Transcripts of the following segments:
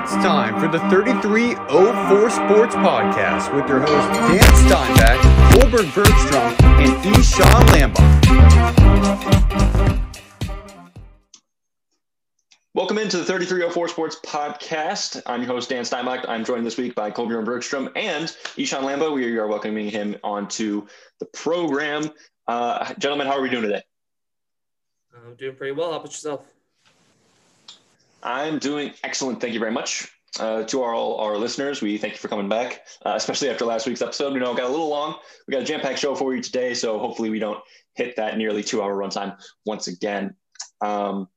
It's time for the 3304 Sports Podcast with your hosts Dan Steinbach, Kolbjorn Bergstrom, and Ishan Lamba. Welcome into the 3304 Sports Podcast. I'm your host, Dan Steinbach. I'm joined this week by Kolbjorn Bergstrom and Ishan Lamba. We are welcoming him onto the program. Uh, gentlemen, how are we doing today? I'm doing pretty well. How about yourself? I'm doing excellent. Thank you very much. Uh, to our, all our listeners, we thank you for coming back, uh, especially after last week's episode. You know, it got a little long. We got a jam packed show for you today, so hopefully we don't hit that nearly two hour runtime once again. Um,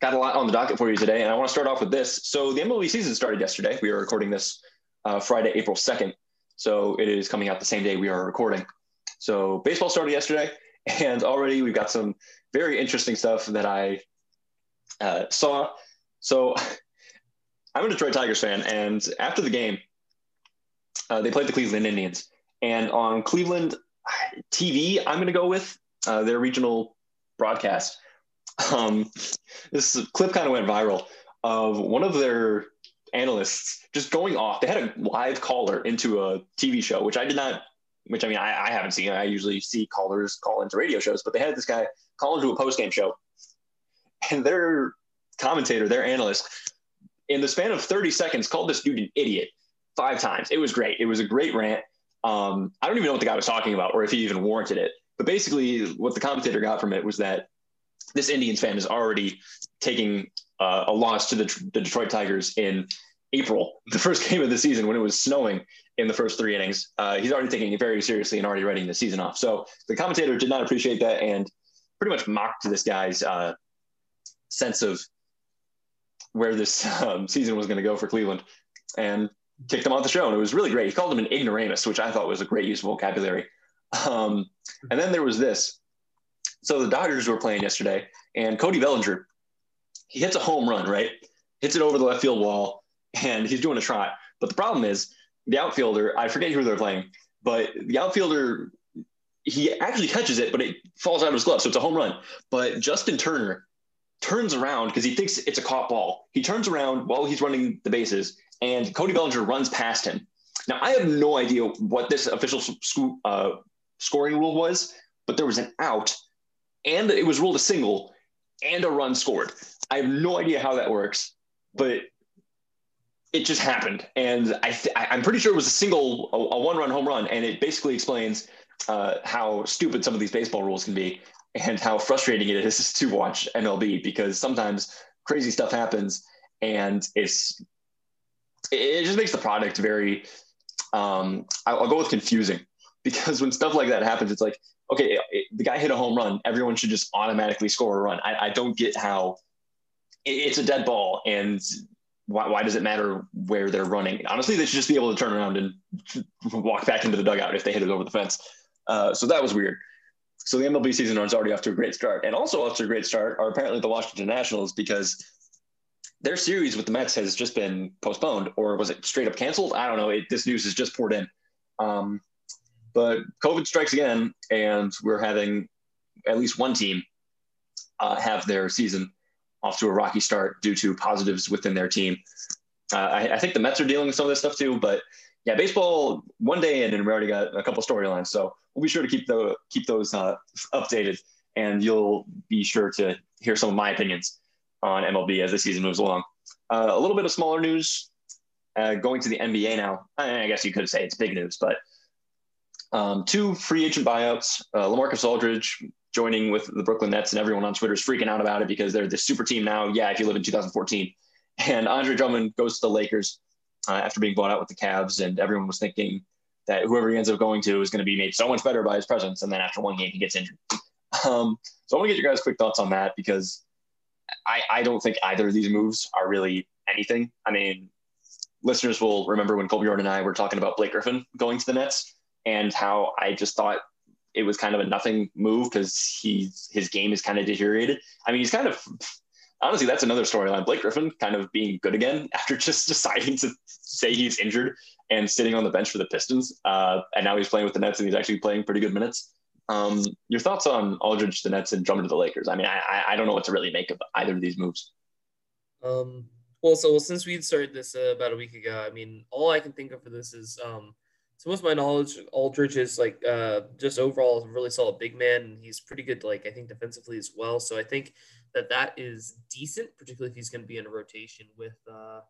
got a lot on the docket for you today, and I want to start off with this. So the MLB season started yesterday. We are recording this uh, Friday, April second, so it is coming out the same day we are recording. So baseball started yesterday, and already we've got some very interesting stuff that I uh, saw so I'm a Detroit Tigers fan, and after the game, uh, they played the Cleveland Indians, and on Cleveland TV, I'm going to go with uh, their regional broadcast. Um, this clip kind of went viral of one of their analysts just going off. They had a live caller into a TV show, which I did not. Which I mean, I, I haven't seen. I usually see callers call into radio shows, but they had this guy call into a post game show, and they're commentator, their analyst, in the span of 30 seconds, called this dude an idiot five times. It was great. It was a great rant. Um, I don't even know what the guy was talking about or if he even warranted it. But basically, what the commentator got from it was that this Indians fan is already taking uh, a loss to the, the Detroit Tigers in April, the first game of the season when it was snowing in the first three innings. Uh, he's already taking it very seriously and already writing the season off. So the commentator did not appreciate that and pretty much mocked this guy's uh, sense of where this um, season was going to go for Cleveland and kicked him off the show. And it was really great. He called him an ignoramus, which I thought was a great use of vocabulary. Um, and then there was this. So the Dodgers were playing yesterday, and Cody Bellinger, he hits a home run, right? Hits it over the left field wall, and he's doing a trot. But the problem is the outfielder, I forget who they're playing, but the outfielder, he actually catches it, but it falls out of his glove. So it's a home run. But Justin Turner turns around because he thinks it's a caught ball. He turns around while he's running the bases, and Cody Bellinger runs past him. Now, I have no idea what this official sc- uh, scoring rule was, but there was an out, and it was ruled a single, and a run scored. I have no idea how that works, but it just happened, and I th- I'm pretty sure it was a single, a, a one-run home run, and it basically explains uh, how stupid some of these baseball rules can be and how frustrating it is to watch MLB because sometimes crazy stuff happens and it's it just makes the product very um, I'll go with confusing because when stuff like that happens, it's like, okay, it, the guy hit a home run. Everyone should just automatically score a run. I, I don't get how it, it's a dead ball and why, why does it matter where they're running? Honestly, they should just be able to turn around and walk back into the dugout if they hit it over the fence. Uh, so that was weird. So the MLB season is already off to a great start. And also off to a great start are apparently the Washington Nationals because their series with the Mets has just been postponed, or was it straight up canceled? I don't know. It, this news has just poured in. Um, but COVID strikes again, and we're having at least one team uh, have their season off to a rocky start due to positives within their team. Uh, I, I, think the Mets are dealing with some of this stuff too, but yeah, baseball one day in, and we already got a couple storylines. So we'll be sure to keep the keep those uh, updated, and you'll be sure to hear some of my opinions on MLB as the season moves along. Uh, a little bit of smaller news uh, going to the NBA now. I guess you could say it's big news, but um, two free agent buyouts. Uh, LaMarcus Aldridge joining with the Brooklyn Nets, and everyone on Twitter is freaking out about it because they're the super team now. Yeah, if you live in 2014, and Andre Drummond goes to the Lakers uh, after being bought out with the Cavs, and everyone was thinking that whoever he ends up going to is going to be made so much better by his presence. And then after one game, he gets injured. Um, so I want to get your guys' quick thoughts on that because I, I don't think either of these moves are really anything. I mean, listeners will remember when Kolbjorn and I were talking about Blake Griffin going to the Nets and how I just thought it was kind of a nothing move because he his game is kind of deteriorated. I mean, he's kind of honestly, that's another storyline. Blake Griffin kind of being good again after just deciding to say he's injured and sitting on the bench for the Pistons. Uh, and now he's playing with the Nets and he's actually playing pretty good minutes. Um, your thoughts on Aldridge, the Nets, and Drummond to the Lakers? I mean, I, I don't know what to really make of either of these moves. Um, Well, so well, since we started this uh, about a week ago, I mean, all I can think of for this is, um, to most of my knowledge, Aldridge is like uh, just overall a really solid big man, and he's pretty good, like I think defensively as well. So I think that that is decent, particularly if he's going to be in a rotation with. Uh,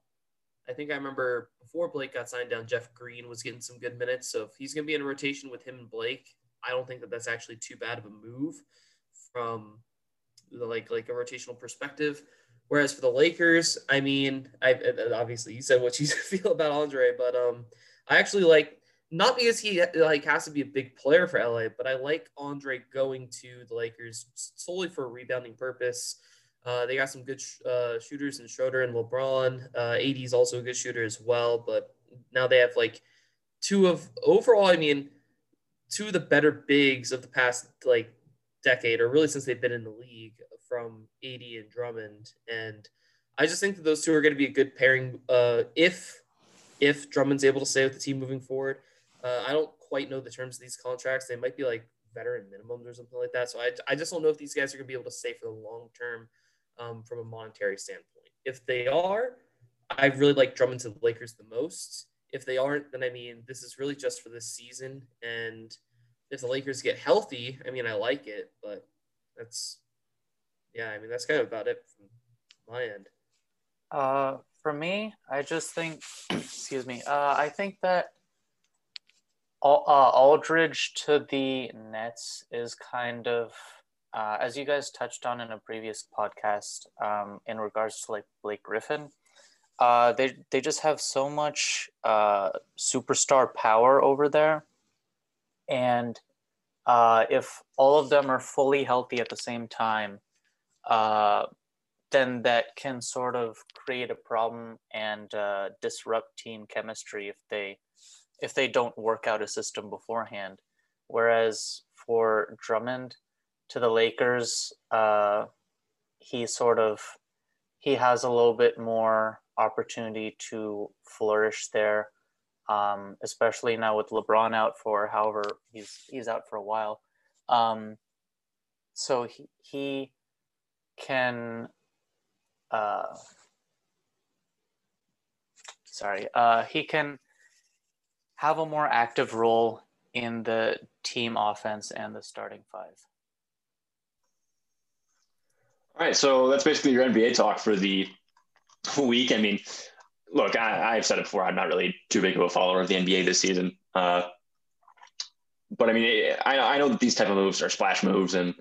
I think I remember before Blake got signed down, Jeff Green was getting some good minutes. So if he's going to be in a rotation with him and Blake, I don't think that that's actually too bad of a move from the like like a rotational perspective. Whereas for the Lakers, I mean, I obviously you said what you feel about Andre, but um, I actually like not because he like has to be a big player for LA, but I like Andre going to the Lakers solely for a rebounding purpose. Uh, they got some good sh- uh, shooters in Schroeder and LeBron. Uh, AD is also a good shooter as well, but now they have like two of overall. I mean, two of the better bigs of the past like decade, or really since they've been in the league, from AD and Drummond. And I just think that those two are going to be a good pairing uh, if if Drummond's able to stay with the team moving forward. Uh, I don't quite know the terms of these contracts. They might be like veteran minimums or something like that. So I, I just don't know if these guys are going to be able to stay for the long term um, from a monetary standpoint. If they are, I really like Drummond to the Lakers the most. If they aren't, then I mean, this is really just for this season. And if the Lakers get healthy, I mean, I like it, but that's, yeah, I mean, that's kind of about it from my end. Uh, for me, I just think, excuse me, uh, I think that uh, Aldridge to the Nets is kind of uh, as you guys touched on in a previous podcast, um, in regards to like Blake Griffin, uh, they they just have so much uh, superstar power over there, and uh, if all of them are fully healthy at the same time, uh, then that can sort of create a problem and uh, disrupt team chemistry if they if they don't work out a system beforehand. Whereas for Drummond, to the Lakers, uh, he sort of he has a little bit more opportunity to flourish there, um, especially now with LeBron out for however he's he's out for a while. Um, so he he can. Uh, sorry, uh, he can have a more active role in the team offense and the starting five. All right, so that's basically your NBA talk for the week. I mean, look, I, have said it before. I'm not really too big of a follower of the NBA this season, uh, but I mean, I, I know that these type of moves are splash moves, and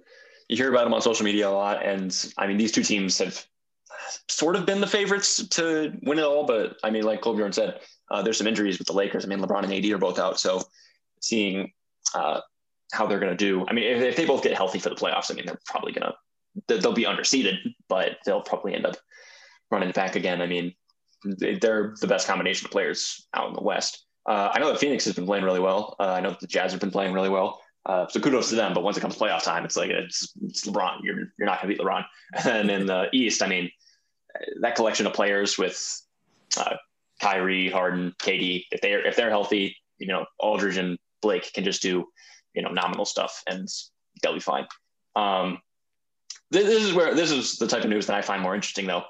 you hear about them on social media a lot. And I mean, these two teams have sort of been the favorites to win it all, but I mean, like Kolbjorn said, uh, there's some injuries with the Lakers. I mean, LeBron and AD are both out, so seeing uh, how they're going to do. I mean, if, if, they both get healthy for the playoffs, I mean, they're probably going to they'll be underseeded, but they'll probably end up running it back again. I mean, they're the best combination of players out in the West. Uh, I know that Phoenix has been playing really well. Uh, I know that the Jazz have been playing really well. Uh, so kudos to them. But once it comes playoff time, it's like it's, it's LeBron. You're you're not going to beat LeBron. And in the East, I mean, that collection of players with uh, Kyrie, Harden, KD, if they're if they're healthy, you know, Aldridge and Blake can just do you know nominal stuff, and they'll be fine. Um, this is where this is the type of news that I find more interesting, though.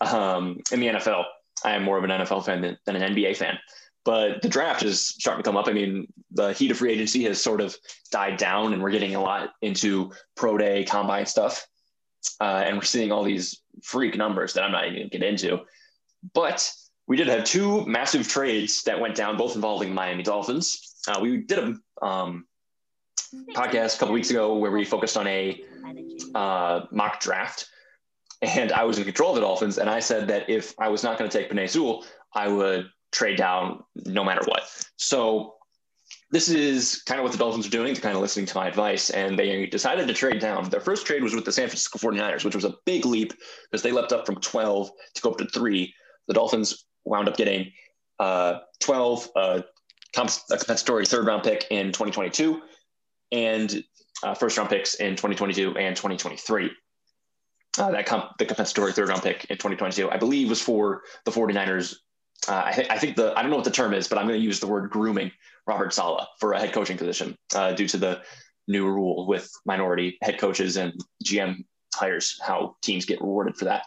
Um, in the NFL, I am more of an NFL fan than, than, an NBA fan. But the draft is starting to come up. I mean, the heat of free agency has sort of died down, and we're getting a lot into pro day combine stuff. Uh, and we're seeing all these freak numbers that I'm not even going to get into. But we did have two massive trades that went down, both involving Miami Dolphins. Uh, we did a um, podcast a couple weeks ago where we focused on a uh, mock draft, and I was in control of the Dolphins, and I said that if I was not going to take Penei Sewell, I would trade down no matter what. So this is kind of what the Dolphins are doing. Kind of listening to my advice, and they decided to trade down. Their first trade was with the San Francisco 49ers, which was a big leap because they leapt up from 12 to go up to three. The Dolphins wound up getting uh, 12, uh, compensatory third round pick in 2022, and uh, first round picks in 2022 and 2023. Uh, that comp- the compensatory third round pick in 2022, I believe, was for the 49ers. Uh, I, th- I, think the I don't know what the term is, but I'm going to use the word grooming Robert Saleh for a head coaching position uh, due to the new rule with minority head coaches and GM hires, how teams get rewarded for that.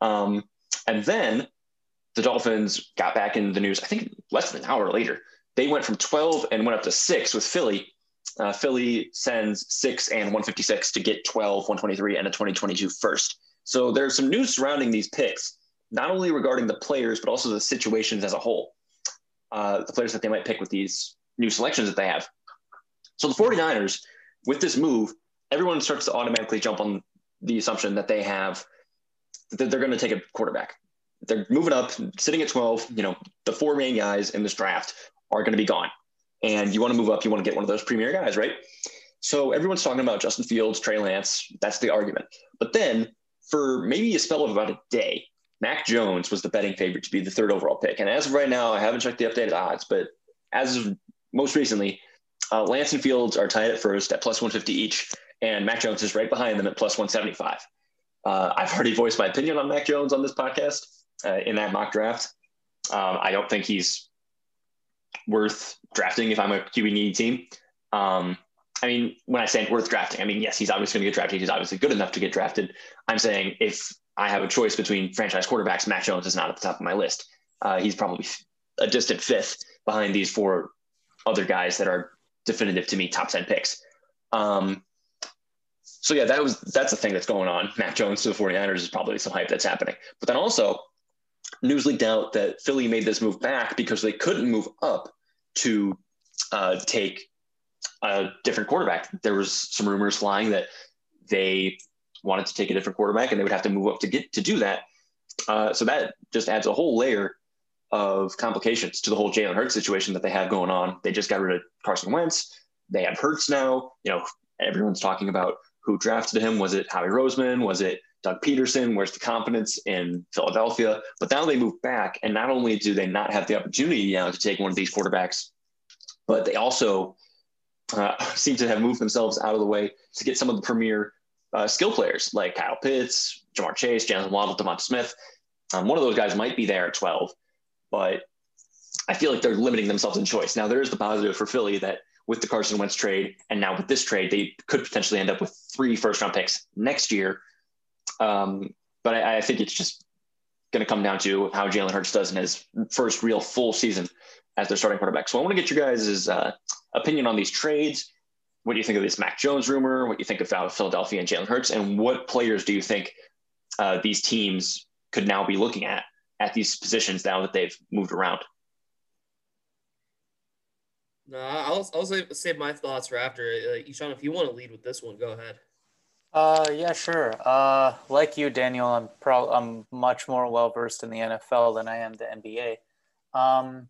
Um, And then the Dolphins got back in the news, I think less than an hour later. They went from 12 and went up to six with Philly. Uh, Philly sends six and 156 to get 12, 123, and a 2022 first. So there's some news surrounding these picks, not only regarding the players, but also the situations as a whole. Uh, the players that they might pick with these new selections that they have. So the 49ers, with this move, everyone starts to automatically jump on the assumption that they have that they're going to take a quarterback. They're moving up, sitting at 12. You know, the four main guys in this draft are going to be gone. And you want to move up, you want to get one of those premier guys, right? So everyone's talking about Justin Fields, Trey Lance. That's the argument. But then for maybe a spell of about a day, Mac Jones was the betting favorite to be the third overall pick. And as of right now, I haven't checked the updated odds, but as of most recently, uh, Lance and Fields are tied at first at plus 150 each, and Mac Jones is right behind them at plus 175. Uh, I've already voiced my opinion on Mac Jones on this podcast uh, in that mock draft. Um, I don't think he's worth drafting if I'm a QB needy team. Um, I mean, when I say worth drafting, I mean, yes, he's obviously going to get drafted. He's obviously good enough to get drafted. I'm saying if I have a choice between franchise quarterbacks, Mac Jones is not at the top of my list. Uh, he's probably a distant fifth behind these four other guys that are definitive to me top 10 picks. Um, so yeah, that was that's the thing that's going on. Mac Jones to the 49ers is probably some hype that's happening. But then also news leaked out that Philly made this move back because they couldn't move up to uh, take a different quarterback. There was some rumors flying that they wanted to take a different quarterback and they would have to move up to get to do that. Uh, so that just adds a whole layer of complications to the whole Jalen Hurts situation that they have going on. They just got rid of Carson Wentz. They have Hurts now. You know, everyone's talking about who drafted him. Was it Howie Roseman? Was it Doug Pederson, Where's the confidence in Philadelphia? But now they move back, and not only do they not have the opportunity now to take one of these quarterbacks, but they also uh, seem to have moved themselves out of the way to get some of the premier uh, skill players like Kyle Pitts, Ja'Marr Chase, Jalen Waddle, DeVonta Smith. Um, one of those guys might be there at 12, but I feel like they're limiting themselves in choice. Now, there is the positive for Philly that with the Carson Wentz trade, and now with this trade, they could potentially end up with three first round picks next year. Um, but I, I, think it's just going to come down to how Jalen Hurts does in his first real full season as their starting quarterback. So I want to get your guys' uh, opinion on these trades. What do you think of this Mac Jones rumor? What do you think about Philadelphia and Jalen Hurts? And what players do you think uh, these teams could now be looking at at these positions now that they've moved around? No, I'll I'll save, save my thoughts for after. Uh, if you want to lead with this one, go ahead. Uh, yeah, sure. Uh, like you, Daniel, I'm pro- I'm much more well versed in the NFL than I am the NBA. Um,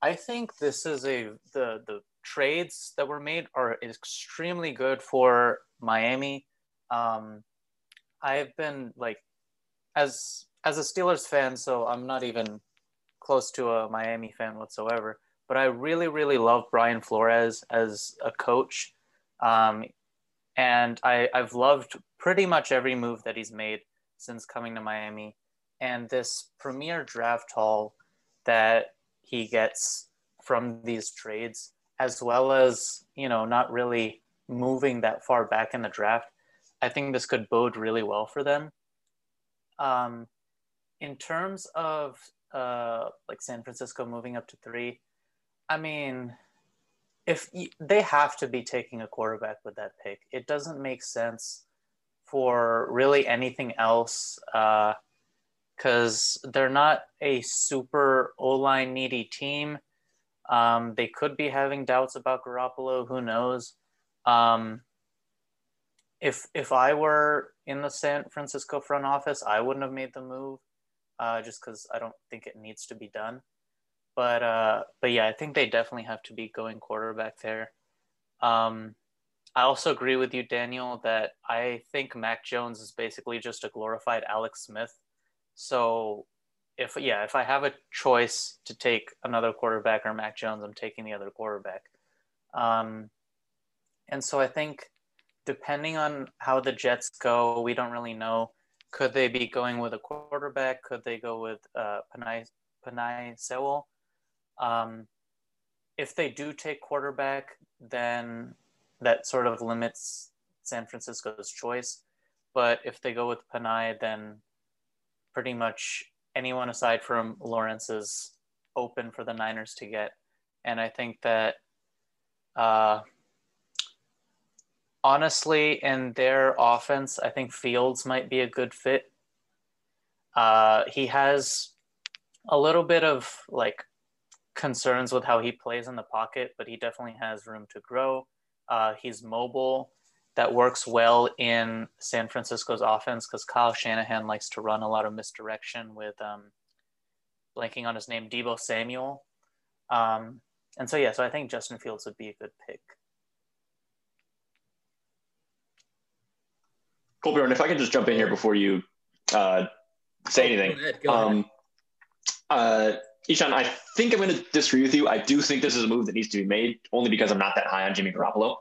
I think this is a the the trades that were made are extremely good for Miami. Um, I've been like, as as a Steelers fan, so I'm not even close to a Miami fan whatsoever but I really, really love Brian Flores as a coach. Um, and I, I've loved pretty much every move that he's made since coming to Miami. And this premier draft haul that he gets from these trades, as well as, you know, not really moving that far back in the draft, I think this could bode really well for them. Um, in terms of uh, like San Francisco moving up to three, I mean, if they have to be taking a quarterback with that pick, it doesn't make sense for really anything else because uh, they're not a super O line needy team. Um, they could be having doubts about Garoppolo. Who knows? Um, if if I were in the San Francisco front office, I wouldn't have made the move, uh, just because I don't think it needs to be done. But uh, but yeah, I think they definitely have to be going quarterback there. Um, I also agree with you, Daniel, that I think Mac Jones is basically just a glorified Alex Smith. So if yeah, if I have a choice to take another quarterback or Mac Jones, I'm taking the other quarterback. Um, and so I think depending on how the Jets go, we don't really know. Could they be going with a quarterback? Could they go with uh, Penei, Penei Sewell? Um, if they do take quarterback, then that sort of limits San Francisco's choice. But if they go with Penei, then pretty much anyone aside from Lawrence is open for the Niners to get. And I think that uh, honestly, in their offense, I think Fields might be a good fit. Uh, he has a little bit of like concerns with how he plays in the pocket, but he definitely has room to grow. Uh, he's mobile. That works well in San Francisco's offense because Kyle Shanahan likes to run a lot of misdirection with um, blanking on his name, Deebo Samuel. Um, and so, yeah, so I think Justin Fields would be a good pick. Colby, if I can just jump in here before you uh, say anything. Go ahead, go ahead. Um, uh, Ishan, I think I'm going to disagree with you. I do think this is a move that needs to be made, only because I'm not that high on Jimmy Garoppolo.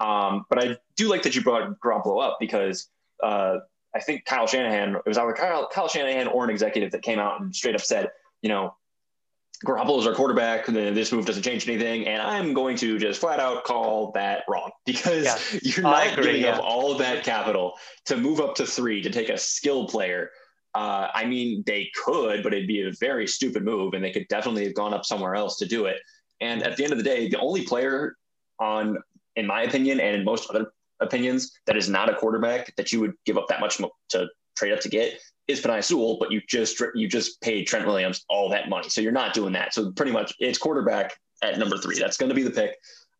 Um, but I do like that you brought Garoppolo up because uh, I think Kyle Shanahan, it was either Kyle, Kyle Shanahan or an executive that came out and straight up said, you know, Garoppolo is our quarterback. This move doesn't change anything, and I'm going to just flat out call that wrong because Yeah. you're not agree, giving yeah. up all of that capital to move up to three to take a skill player. Uh, I mean, they could, but it'd be a very stupid move, and they could definitely have gone up somewhere else to do it. And at the end of the day, the only player on, in my opinion, and in most other opinions, that is not a quarterback that you would give up that much to trade up to get is Penei Sewell, but you just you just paid Trent Williams all that money, so you're not doing that. So pretty much, it's quarterback at number three. That's going to be the pick.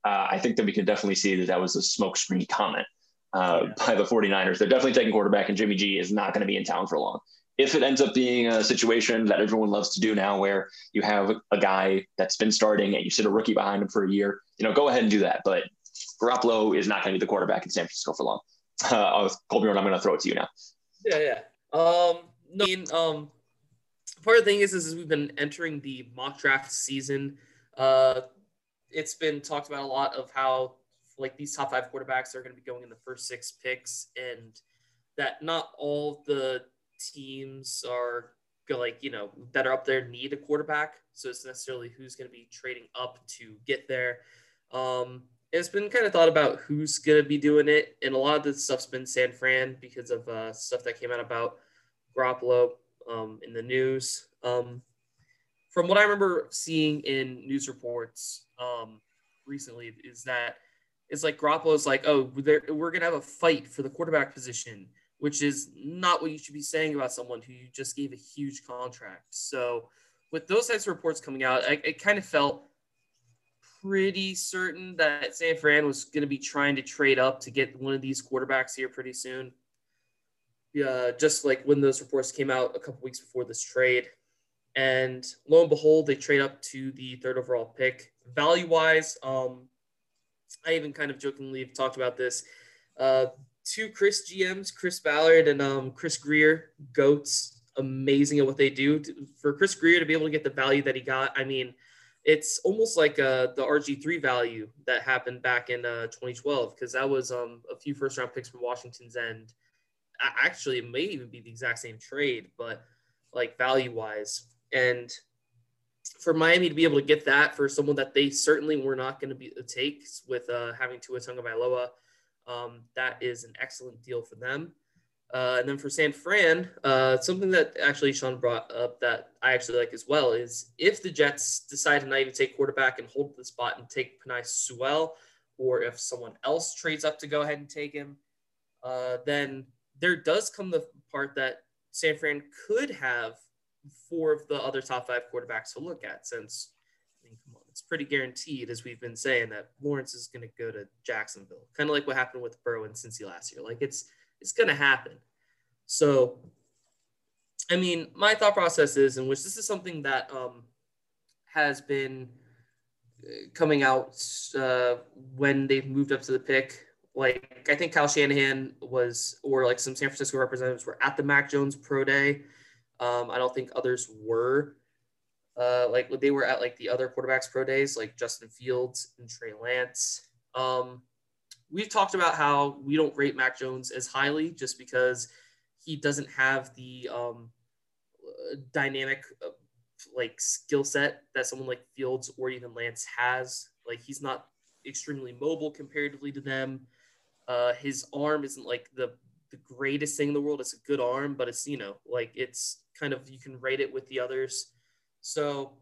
Uh, I think that we can definitely see that that was a smokescreen comment uh, Yeah. by the 49ers. They're definitely taking quarterback, and Jimmy G is not going to be in town for long. If it ends up being a situation that everyone loves to do now, where you have a guy that's been starting and you sit a rookie behind him for a year, you know, go ahead and do that. But Garoppolo is not going to be the quarterback in San Francisco for long. Uh, Colby, I'm going to throw it to you now. Yeah, yeah. Um, no, I mean, um, part of the thing is, is we've been entering the mock draft season. Uh, it's been talked about a lot of how like these top five quarterbacks are going to be going in the first six picks, and that not all the teams are like you know that are up there need a quarterback. So it's necessarily who's going to be trading up to get there. Um, it's been kind of thought about who's going to be doing it, and a lot of this stuff's been San Fran because of uh, stuff that came out about Garoppolo um, in the news. Um, from what I remember seeing in news reports um, recently, is that it's like Garoppolo's like, oh, we're going to have a fight for the quarterback position, which is not what you should be saying about someone who you just gave a huge contract. So, with those types of reports coming out, I, it kind of felt pretty certain that San Fran was going to be trying to trade up to get one of these quarterbacks here pretty soon. Yeah, just like when those reports came out a couple weeks before this trade. And lo and behold, they trade up to the third overall pick. Value wise, um, I even kind of jokingly have talked about this. Uh, two Chris GMs, Chris Ballard and um, Chris Grier, goats, amazing at what they do. For Chris Grier to be able to get the value that he got, I mean, it's almost like uh, the RG3 value that happened back in uh, 2012 because that was um, a few first round picks from Washington's end. Actually, it may even be the exact same trade, but like value wise. And for Miami to be able to get that for someone that they certainly were not going to be take with uh, having Tua Tagovailoa, um, that is an excellent deal for them. Uh, and then for San Fran, uh, something that actually Sean brought up that I actually like as well is if the Jets decide to not even take quarterback and hold the spot and take Penei Sewell, or if someone else trades up to go ahead and take him, uh, then there does come the part that San Fran could have four of the other top five quarterbacks to look at since I mean, come on, it's pretty guaranteed, as we've been saying, that Lawrence is going to go to Jacksonville, kind of like what happened with Burrow and Cincy last year. Like it's it's going to happen. So, I mean, my thought process is, in which this is something that um, has been uh, coming out uh, when they've moved up to the pick. Like I think Kyle Shanahan was, or like some San Francisco representatives were at the Mac Jones Pro Day. Um, I don't think others were. Uh, like they were at like the other quarterbacks pro days, like Justin Fields and Trey Lance. Um, we've talked about how we don't rate Mac Jones as highly just because he doesn't have the um, dynamic uh, like skill set that someone like Fields or even Lance has. Like he's not extremely mobile comparatively to them. Uh, his arm isn't like the the greatest thing in the world. It's a good arm, but it's, you know, like it's kind of, you can rate it with the others. So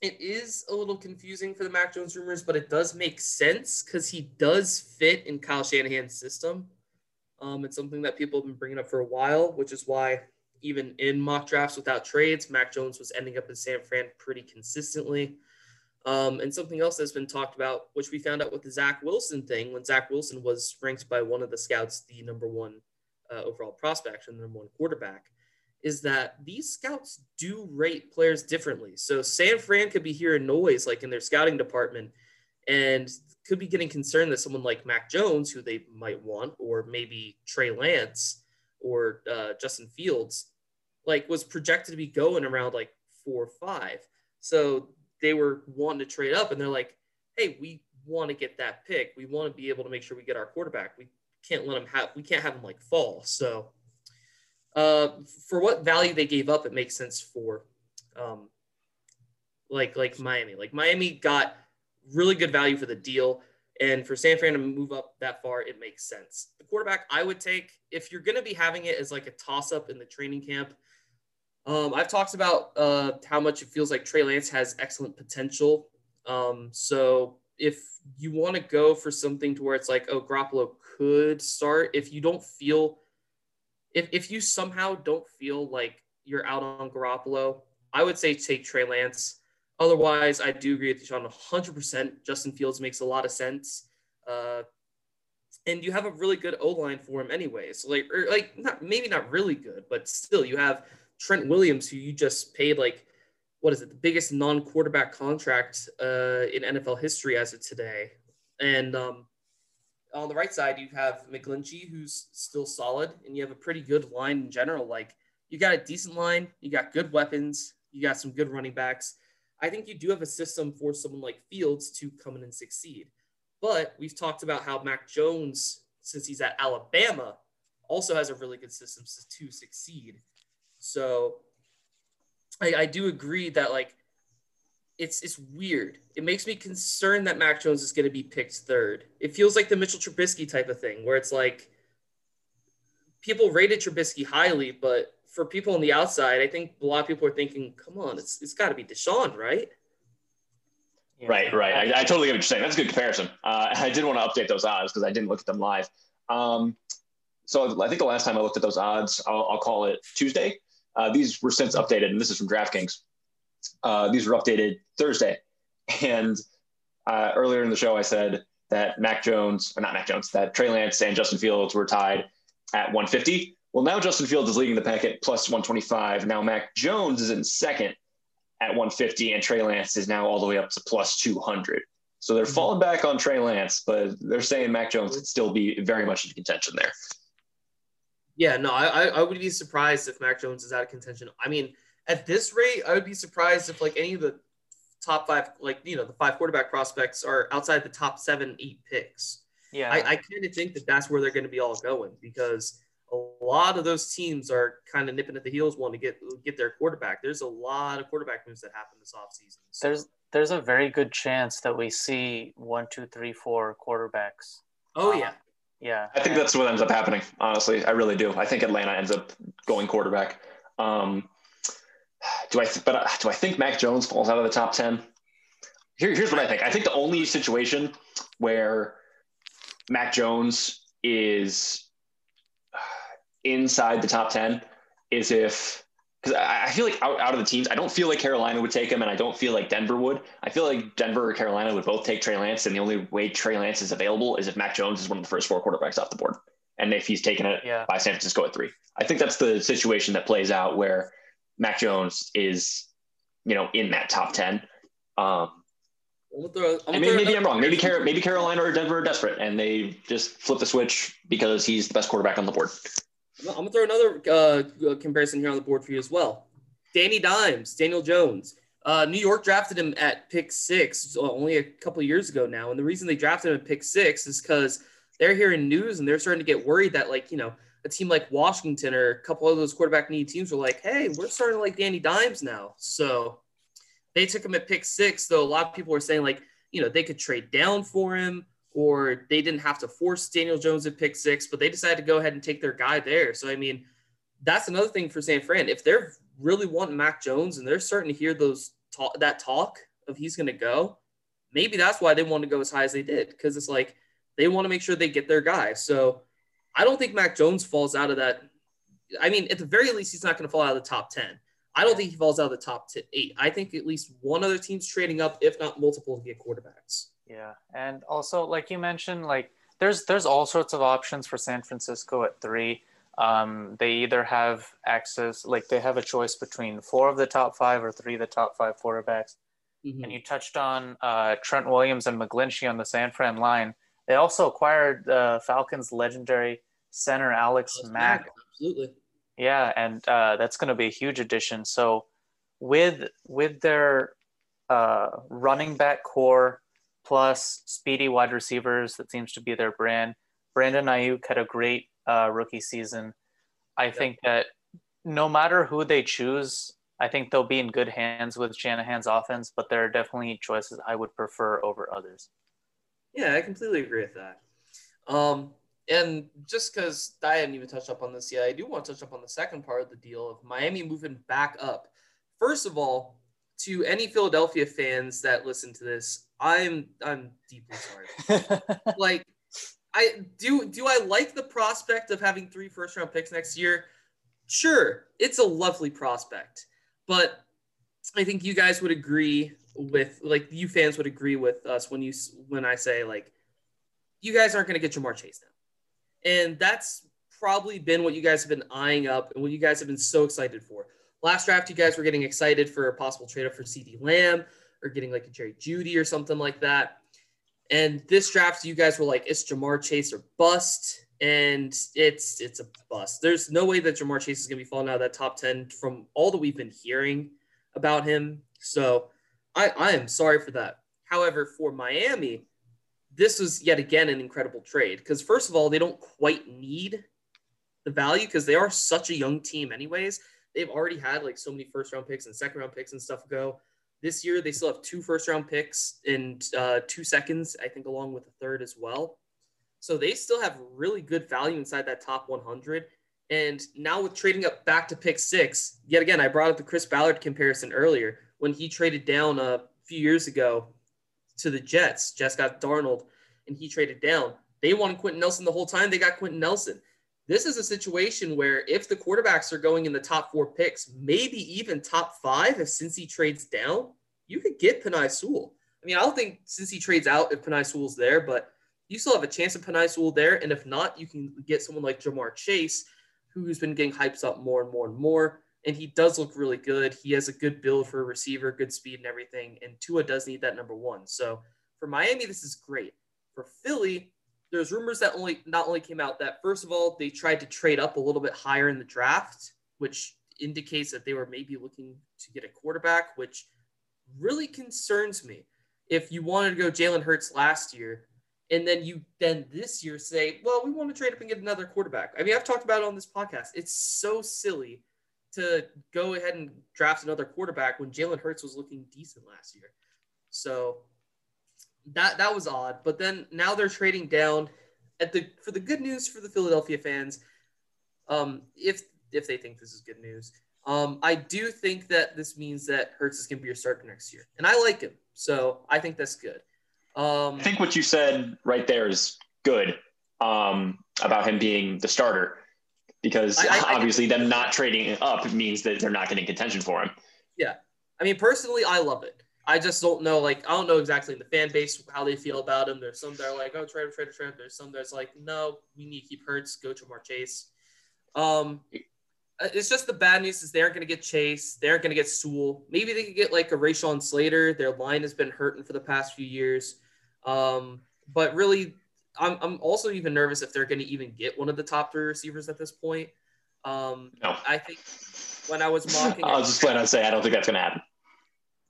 it is a little confusing for the Mac Jones rumors, but it does make sense because he does fit in Kyle Shanahan's system. Um, it's something that people have been bringing up for a while, which is why even in mock drafts without trades, Mac Jones was ending up in San Fran pretty consistently. Um, and something else that's been talked about, which we found out with the Zach Wilson thing, when Zach Wilson was ranked by one of the scouts the number one uh, overall prospect and the number one quarterback, is that these scouts do rate players differently. So San Fran could be hearing noise like in their scouting department and could be getting concerned that someone like Mac Jones, who they might want, or maybe Trey Lance or uh, Justin Fields, like was projected to be going around like four or five. So they were wanting to trade up and they're like, hey, we want to get that pick. We want to be able to make sure we get our quarterback. We can't let him have, we can't have him like fall. So uh, for what value they gave up, it makes sense for um, like, like Miami. Like Miami got really good value for the deal. And for San Fran to move up that far, it makes sense. The quarterback I would take, if you're going to be having it as like a toss up in the training camp, um, I've talked about uh, how much it feels like Trey Lance has excellent potential. Um, so if you want to go for something to where it's like, oh, Garoppolo could start, if you don't feel, if, if you somehow don't feel like you're out on Garoppolo, I would say take Trey Lance. Otherwise, I do agree with you, Sean, 100%. Justin Fields makes a lot of sense. Uh, and you have a really good O line for him, anyways. So like, or like, not maybe not really good, but still, you have Trent Williams, who you just paid like, what is it, the biggest non quarterback contract uh, in NFL history as of today. And um, on the right side, you have McGlinchey, who's still solid, and you have a pretty good line in general. Like, you got a decent line, you got good weapons, you got some good running backs. I think you do have a system for someone like Fields to come in and succeed. But we've talked about how Mac Jones, since he's at Alabama, also has a really good system to succeed. So I, I do agree that like it's it's weird. It makes me concerned that Mac Jones is going to be picked third. It feels like the Mitchell Trubisky type of thing, where it's like people rated Trubisky highly, but for people on the outside, I think a lot of people are thinking, "Come on, it's it's got to be Deshaun, right?" Yeah. Right, right. I, I, totally get what you're saying. That's a good comparison. Uh, I did want to update those odds because I didn't look at them live. Um, so I think the last time I looked at those odds, I'll, I'll call it Tuesday. Uh, these were since updated, and this is from DraftKings. Uh, these were updated Thursday. And uh, earlier in the show, I said that Mac Jones, or not Mac Jones, that Trey Lance and Justin Fields were tied at 150. Well, now Justin Fields is leading the pack at plus 125. Now Mac Jones is in second at 150, and Trey Lance is now all the way up to plus 200. So they're mm-hmm. falling back on Trey Lance, but they're saying Mac Jones could still be very much in contention there. Yeah, no, I I would be surprised if Mac Jones is out of contention. I mean, at this rate, I would be surprised if like any of the top five, like you know, the five quarterback prospects are outside the top seven, eight picks. Yeah, I, I kind of think that that's where they're going to be all going because a lot of those teams are kind of nipping at the heels, wanting to get get their quarterback. There's a lot of quarterback moves that happen this offseason. So. There's there's a very good chance that we see one, two, three, four quarterbacks. Oh um, yeah, yeah. I think that's what ends up happening. Honestly, I really do. I think Atlanta ends up going quarterback. Um, do I? Th- but uh, do I think Mac Jones falls out of the top ten? Here, here's what I think. I think the only situation where Mac Jones is inside the top ten is if because I, feel like out, out of the teams, I don't feel like Carolina would take him, and I don't feel like Denver would. I feel like Denver or Carolina would both take Trey Lance, and the only way Trey Lance is available is if Mac Jones is one of the first four quarterbacks off the board, and if he's taken it yeah. by San Francisco at three. I think that's the situation that plays out where Mac Jones is, you know, in that top ten. Um, throw, and maybe, maybe I'm wrong. Maybe Car- maybe Carolina or Denver are desperate, and they just flip the switch because he's the best quarterback on the board. I'm gonna throw another uh, comparison here on the board for you as well. Danny Dimes, Daniel Jones. Uh, New York drafted him at pick six only a couple years ago now, and the reason they drafted him at pick six is because they're hearing news and they're starting to get worried that like you know a team like Washington or a couple of those quarterback need teams were like, hey, we're starting like Danny Dimes now. So they took him at pick six, though a lot of people were saying like you know they could trade down for him or they didn't have to force Daniel Jones at pick six, but they decided to go ahead and take their guy there. So, I mean, that's another thing for San Fran. If they're really wanting Mac Jones and they're starting to hear those talk, that talk of he's going to go, maybe that's why they want to go as high as they did because it's like they want to make sure they get their guy. So, I don't think Mac Jones falls out of that. I mean, at the very least, he's not going to fall out of the top 10. I don't think he falls out of the top eight. I think at least one other team's trading up, if not multiple, to get quarterbacks. Yeah, and also like you mentioned, like there's there's all sorts of options for San Francisco at three. Um, they either have access, like they have a choice between four of the top five or three of the top five quarterbacks. Mm-hmm. And you touched on uh, Trent Williams and McGlinchey on the San Fran line. They also acquired uh, Falcons' legendary center Alex, Alex Mack. Mack. Absolutely. Yeah, and uh, that's going to be a huge addition. So with with their uh, running back core plus speedy wide receivers. That seems to be their brand. Brandon Aiyuk had a great uh, rookie season. I yep. think that no matter who they choose, I think they'll be in good hands with Shanahan's offense, but there are definitely choices I would prefer over others. Yeah, I completely agree with that. Um, and just because I hadn't even touched up on this yet, I do want to touch up on the second part of the deal of Miami moving back up. First of all, to any Philadelphia fans that listen to this, I'm I'm deeply sorry. like I do do I like the prospect of having three first round picks next year? Sure, it's a lovely prospect. But I think you guys would agree with like you fans would agree with us when you when I say like you guys aren't going to get Ja'Marr Chase now. And that's probably been what you guys have been eyeing up and what you guys have been so excited for. Last draft, you guys were getting excited for a possible trade up for CeeDee Lamb or getting like a Jerry Jeudy or something like that. And this draft, you guys were like, it's Ja'Marr Chase or bust. And it's it's a bust. There's no way that Ja'Marr Chase is gonna be falling out of that top 10 from all that we've been hearing about him. So I, I am sorry for that. However, for Miami, this was yet again an incredible trade because first of all, they don't quite need the value because they are such a young team, anyways they've already had like so many first round picks and second round picks and stuff go. This year, they still have two first round picks and uh, two seconds, I think, along with a third as well. So they still have really good value inside that top 100. And now with trading up back to pick six, yet again, I brought up the Chris Ballard comparison earlier when he traded down a few years ago to the Jets. Jets got Darnold and he traded down. They wanted Quenton Nelson the whole time. They got Quenton Nelson. This is a situation where if the quarterbacks are going in the top four picks, maybe even top five, if Cincy trades down, you could get Penei Sewell. I mean, I don't think Cincy trades out if Penei Sewell's there, but you still have a chance of Penei Sewell there. And if not, you can get someone like Ja'Marr Chase, who's been getting hyped up more and more and more. And he does look really good. He has a good build for a receiver, good speed and everything. And Tua does need that number one. So for Miami, this is great. For Philly, there's rumors that only not only came out that first of all they tried to trade up a little bit higher in the draft, which indicates that they were maybe looking to get a quarterback, which really concerns me. If you wanted to go Jalen Hurts last year, and then you then this year say, well, we want to trade up and get another quarterback. I mean, I've talked about it on this podcast. It's so silly to go ahead and draft another quarterback when Jalen Hurts was looking decent last year. So that that was odd. But then now they're trading down at the for the good news for the Philadelphia fans. Um, if if they think this is good news, um, I do think that this means that Hurts is going to be your starter next year, and I like him, so I think that's good. Um, I think what you said right there is good um, about him being the starter, because I, I, obviously them not trading up means that they're not getting contention for him. Yeah, I mean personally, I love it. I just don't know. Like, I don't know exactly the fan base how they feel about him. There's some that are like, "Oh, trade, trade, trade." There's some that's like, "No, we need to keep Hurts. Go to more Chase." Um, it's just the bad news is they aren't going to get Chase. They aren't going to get Sewell. Maybe they could get like a Rashawn Slater. Their line has been hurting for the past few years. Um, but really, I'm, I'm also even nervous if they're going to even get one of the top three receivers at this point. Um, no. I think when I was mocking, I was just going to say I don't think that's going to happen.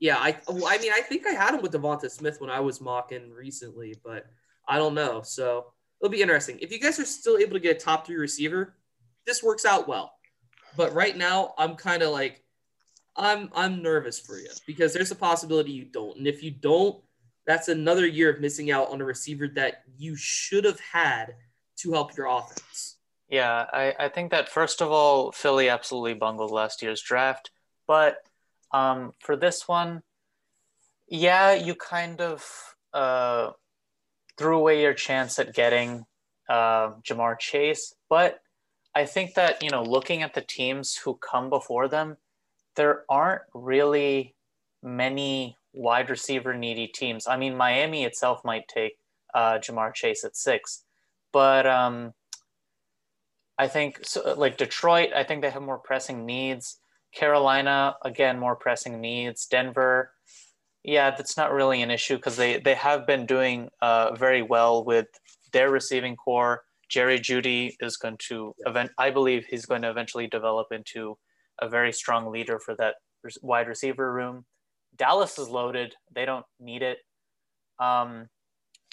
Yeah, I I mean I think I had him with DeVonta Smith when I was mocking recently, but I don't know. So it'll be interesting. If you guys are still able to get a top three receiver, this works out well. But right now, I'm kind of like, I'm I'm nervous for you because there's a possibility you don't, and if you don't, that's another year of missing out on a receiver that you should have had to help your offense. Yeah, I, I think that first of all, Philly absolutely bungled last year's draft. But um, for this one, yeah, you kind of uh, threw away your chance at getting uh, Ja'Marr Chase. But I think that, you know, looking at the teams who come before them, there aren't really many wide receiver needy teams. I mean, Miami itself might take uh, Ja'Marr Chase at six, but um, I think so, like Detroit, I think they have more pressing needs. Carolina, again, more pressing needs. Denver, yeah, that's not really an issue because they they have been doing uh, very well with their receiving corps. Jerry Jeudy is going to event. I believe he's going to eventually develop into a very strong leader for that wide receiver room. Dallas is loaded. They don't need it. Um,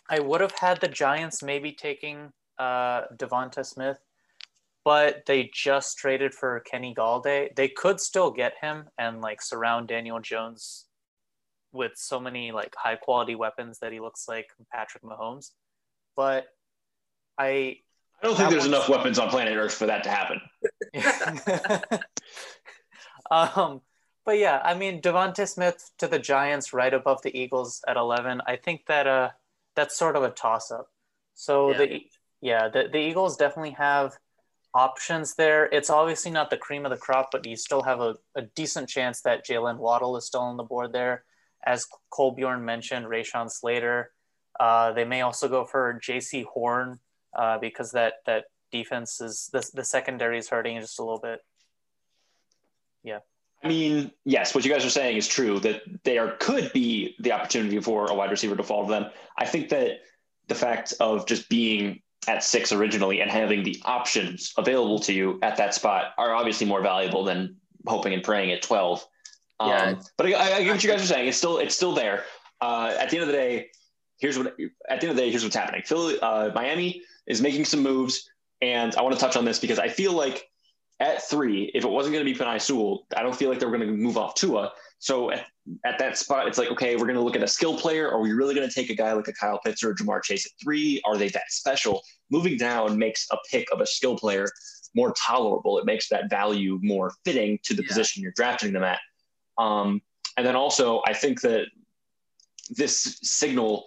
I would have had the Giants maybe taking uh, DeVonta Smith, but they just traded for Kenny Golladay. They could still get him and like surround Daniel Jones with so many like high quality weapons that he looks like Patrick Mahomes. But I I don't think there's enough weapons on planet Earth for that to happen. um, but yeah, I mean DeVonta Smith to the Giants right above the Eagles at 11. I think that uh that's sort of a toss up. So yeah. the yeah, the, the Eagles definitely have options there. It's obviously not the cream of the crop, but you still have a, a decent chance that Jaylen Waddle is still on the board there. As Cole Kolbjorn mentioned, Rashawn Slater. Uh, they may also go for Jaycee Horn uh, because that that defense is the, the secondary is hurting just a little bit. I mean, yes, what you guys are saying is true that there could be the opportunity for a wide receiver to fall to them. I think that the fact of just being at six originally and having the options available to you at that spot are obviously more valuable than hoping and praying at 12. Yeah. Um, but I, I, get what you guys are saying. It's still, it's still there. Uh, at the end of the day, here's what, at the end of the day, here's what's happening. Philly, uh, Miami is making some moves. And I want to touch on this because I feel like at three, if it wasn't going to be Penei Sewell, I don't feel like they were going to move off Tua. So at, at that spot, it's like, okay, we're going to look at a skill player. Are we really going to take a guy like a Kyle Pitts or Ja'Marr Chase at three? Are they that special? Moving down makes a pick of a skill player more tolerable. It makes that value more fitting to the yeah. position you're drafting them at. Um, and then also, I think that this signal,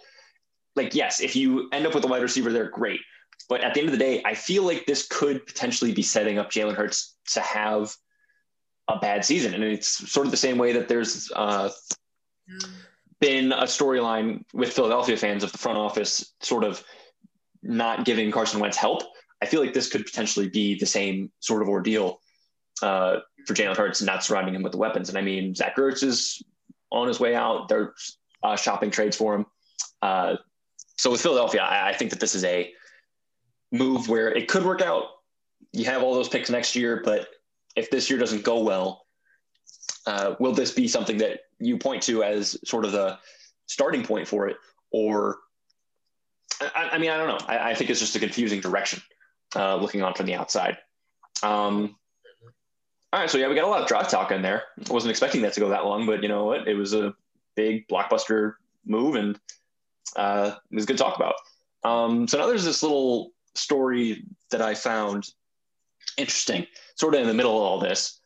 like, yes, if you end up with a wide receiver, they're great. But at the end of the day, I feel like this could potentially be setting up Jalen Hurts to have a bad season. And it's sort of the same way that there's uh, been a storyline with Philadelphia fans of the front office sort of not giving Carson Wentz help. I feel like this could potentially be the same sort of ordeal uh, for Jalen Hurts and not surrounding him with the weapons. And I mean, Zach Ertz is on his way out. They're uh, shopping trades for him. Uh, so with Philadelphia, I, I think that this is a move where it could work out. You have all those picks next year, but if this year doesn't go well, uh, will this be something that you point to as sort of the starting point for it? Or, I, I mean, I don't know. I, I, think it's just a confusing direction uh, looking on from the outside. Um, all right, so yeah, we got a lot of draft talk in there. I wasn't expecting that to go that long, but you know what? It was a big blockbuster move, and uh, it was good to talk about. Um, so now there's this little story that I found interesting, sort of in the middle of all this.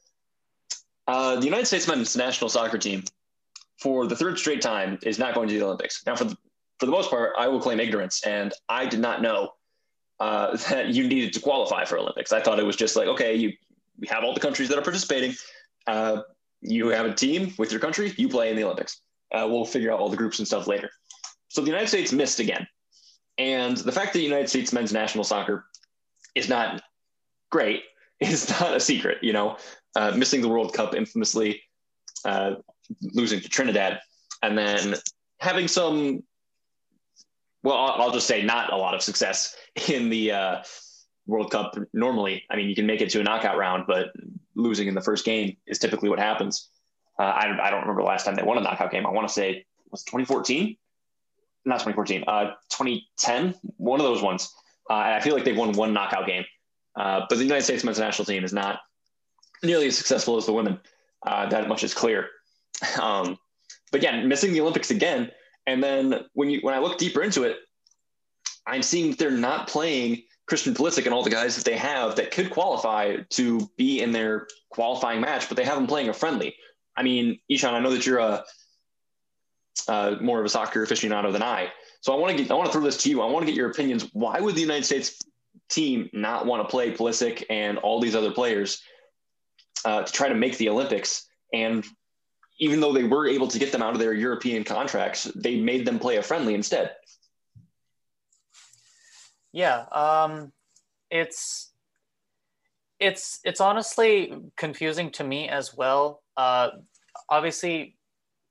Uh, the United States men's national soccer team, for the third straight time, is not going to the Olympics. Now, for the, for the most part, I will claim ignorance, and I did not know uh, that you needed to qualify for Olympics. I thought it was just like, okay, you we have all the countries that are participating. Uh, you have a team with your country, you play in the Olympics. Uh, we'll figure out all the groups and stuff later. So the United States missed again. And the fact that the United States men's national soccer is not great is not a secret, you know, uh, missing the World Cup infamously, uh, losing to Trinidad, and then having some, well, I'll, I'll, just say not a lot of success in the uh, World Cup. Normally, I mean, you can make it to a knockout round, but losing in the first game is typically what happens. Uh, I, I, don't remember the last time they won a knockout game. I want to say was 2014 not 2014, uh, 2010, one of those ones. Uh, I feel like they've won one knockout game. Uh, but the United States men's national team is not nearly as successful as the women. Uh, that much is clear. Um, but yeah, missing the Olympics again. And then when you when I look deeper into it, I'm seeing they're not playing Christian Pulisic and all the guys that they have that could qualify to be in their qualifying match, but they have them playing a friendly. I mean, Ishan, I know that you're a uh, more of a soccer aficionado than I, so I want to get I want to throw this to you. I want to get your opinions. Why would the United States team not want to play Pulisic and all these other players uh, to try to make the Olympics? And even though they were able to get them out of their European contracts, they made them play a friendly instead. Yeah, um, it's it's it's honestly confusing to me as well. Uh, obviously,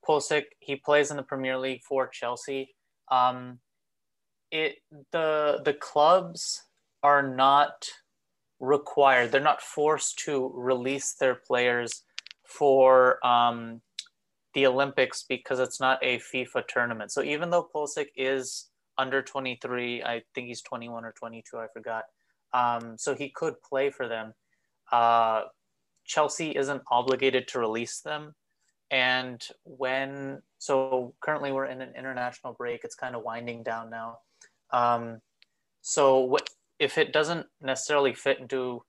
Pulisic he plays in the Premier League for Chelsea. Um, it the the clubs are not required; they're not forced to release their players for um, the Olympics because it's not a FIFA tournament. So even though Pulisic is under 23. I think he's 21 or 22. I forgot. Um, so he could play for them. Uh, Chelsea isn't obligated to release them. And when, so currently we're in an international break, it's kind of winding down now. Um, so what, if it doesn't necessarily fit into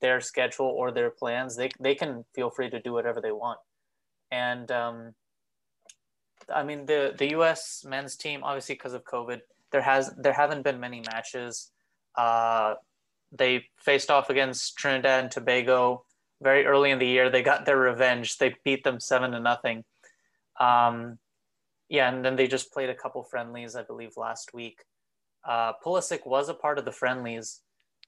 their schedule or their plans, they, they can feel free to do whatever they want. And um, I mean, the the U.S. men's team, obviously because of COVID, there has there haven't been many matches. Uh, they faced off against Trinidad and Tobago very early in the year. They got their revenge. They beat them seven to nothing. Um, yeah, and then they just played a couple friendlies, I believe, last week. Uh, Pulisic was a part of the friendlies.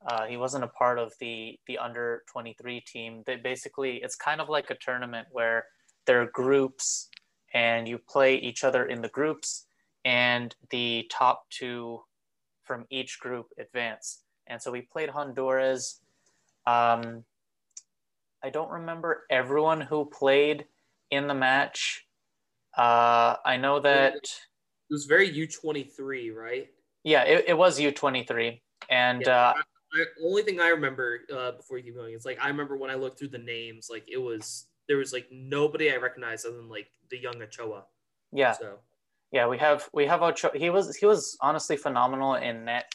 Uh, he wasn't a part of the the under 23 team. They basically it's kind of like a tournament where there are groups and you play each other in the groups and the top two from each group advance. And so we played Honduras. Um, I don't remember everyone who played in the match. Uh, I know that it was very U twenty three, right? Yeah, it, it was U twenty three, and yeah, uh, I, I, only thing I remember uh, before you keep going is like I remember when I looked through the names, like it was there was like nobody I recognized other than like the young Ochoa. Yeah. So yeah, we have we have Ochoa. He was he was honestly phenomenal in net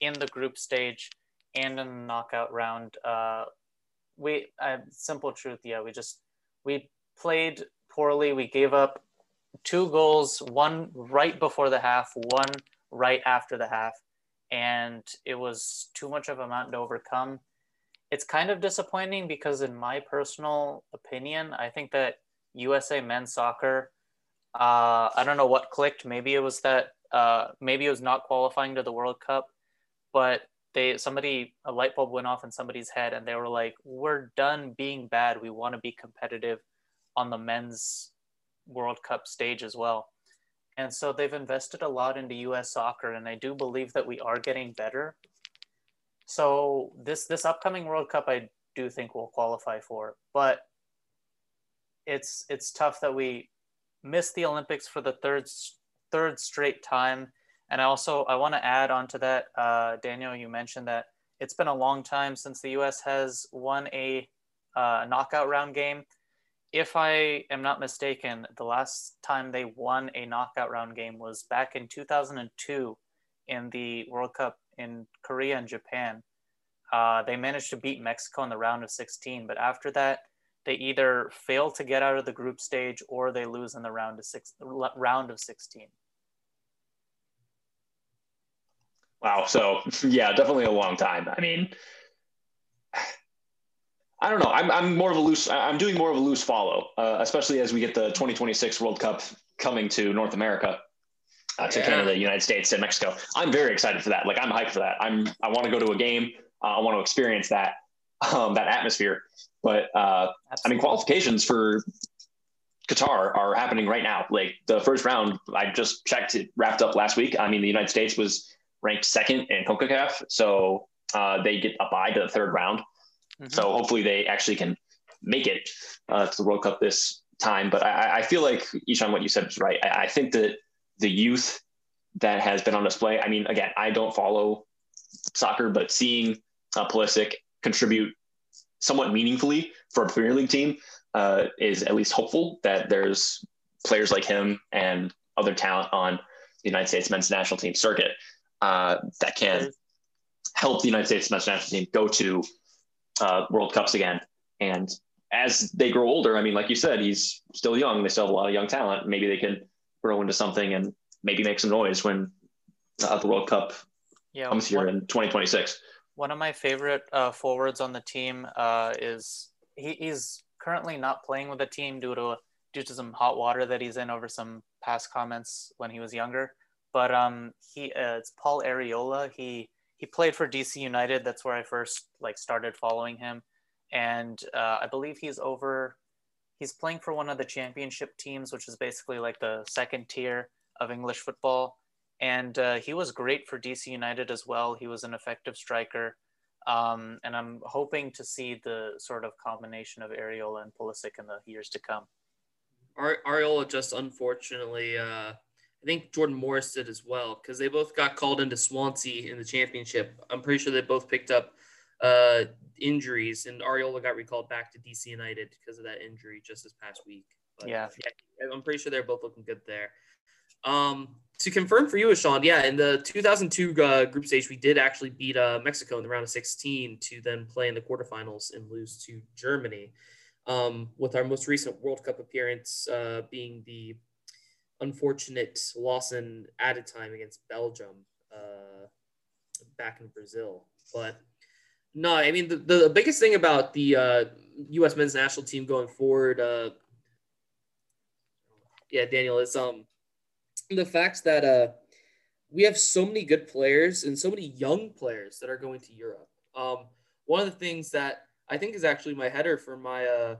in the group stage and in the knockout round. Uh, we uh, simple truth, yeah, we just we played poorly. We gave up two goals, one right before the half, one right after the half, and it was too much of a mountain to overcome. It's kind of disappointing because, in my personal opinion, I think that USA men's soccer uh, I don't know what clicked. Maybe it was that uh, maybe it was not qualifying to the World Cup, but they somebody a light bulb went off in somebody's head, and they were like, "We're done being bad. We want to be competitive on the men's World Cup stage as well." And so they've invested a lot into U.S. soccer, and I do believe that we are getting better. So this this upcoming World Cup, I do think we'll qualify for, but it's it's tough that we missed the Olympics for the third third straight time. And I also I want to add on to that, uh, Daniel. You mentioned that it's been a long time since the U.S. has won a uh, knockout round game. If I am not mistaken, the last time they won a knockout round game was back in 2002 in the World Cup in Korea and Japan. Uh, they managed to beat Mexico in the round of 16, but after that, they either fail to get out of the group stage or they lose in the round of six round of 16 wow. So yeah definitely a long time. I mean i don't know. I'm, I'm more of a loose i'm doing more of a loose follow uh, especially as we get the 2026 world cup coming to north america uh, to yeah. canada united states and mexico. I'm very excited for that. Like i'm hyped for that. I'm i want to go to a game. Uh, i want to experience that um, that atmosphere. But uh, I mean, qualifications for Qatar are happening right now. Like the first round, I just checked it wrapped up last week. I mean, the United States was ranked second in CONCACAF, so uh, they get a bye to the third round. Mm-hmm. So hopefully they actually can make it uh, to the World Cup this time. But I, I feel like Ishan, what you said is right. I, I, think that the youth that has been on display. I mean, again, I don't follow soccer, but seeing uh, Pulisic contribute somewhat meaningfully for a Premier League team uh, is at least hopeful that there's players like him and other talent on the United States men's national team circuit uh, that can help the United States men's national team go to uh, World Cups again. And as they grow older, I mean, like you said, he's still young. They still have a lot of young talent. Maybe they can grow into something and maybe make some noise when uh, the World Cup yeah, comes here in 2026. One of my favorite uh, forwards on the team uh, is he, he's currently not playing with the team due to due to some hot water that he's in over some past comments when he was younger. But um, he uh, it's Paul Arriola. He he played for DC United. That's where I first like started following him, and uh, I believe he's over. He's playing for one of the championship teams, which is basically like the second tier of English football. And uh, he was great for DC United as well. He was an effective striker. Um, and I'm hoping to see the sort of combination of Arriola and Pulisic in the years to come. Arriola just unfortunately, uh, I think Jordan Morris did as well because they both got called into Swansea in the championship. I'm pretty sure they both picked up uh, injuries, and Arriola got recalled back to DC United because of that injury just this past week. But, yeah. yeah, I'm pretty sure they're both looking good there. Um, to confirm for you, Sean, yeah, in the 2002 uh, group stage, we did actually beat uh, Mexico in the round of 16 to then play in the quarterfinals and lose to Germany. Um, with our most recent World Cup appearance uh, being the unfortunate loss in added time against Belgium uh, back in Brazil. But no, I mean, the, the biggest thing about the uh, U.S. men's national team going forward, uh, yeah, Daniel, is um, the fact that uh, we have so many good players and so many young players that are going to Europe. Um, one of the things that I think is actually my header for my uh,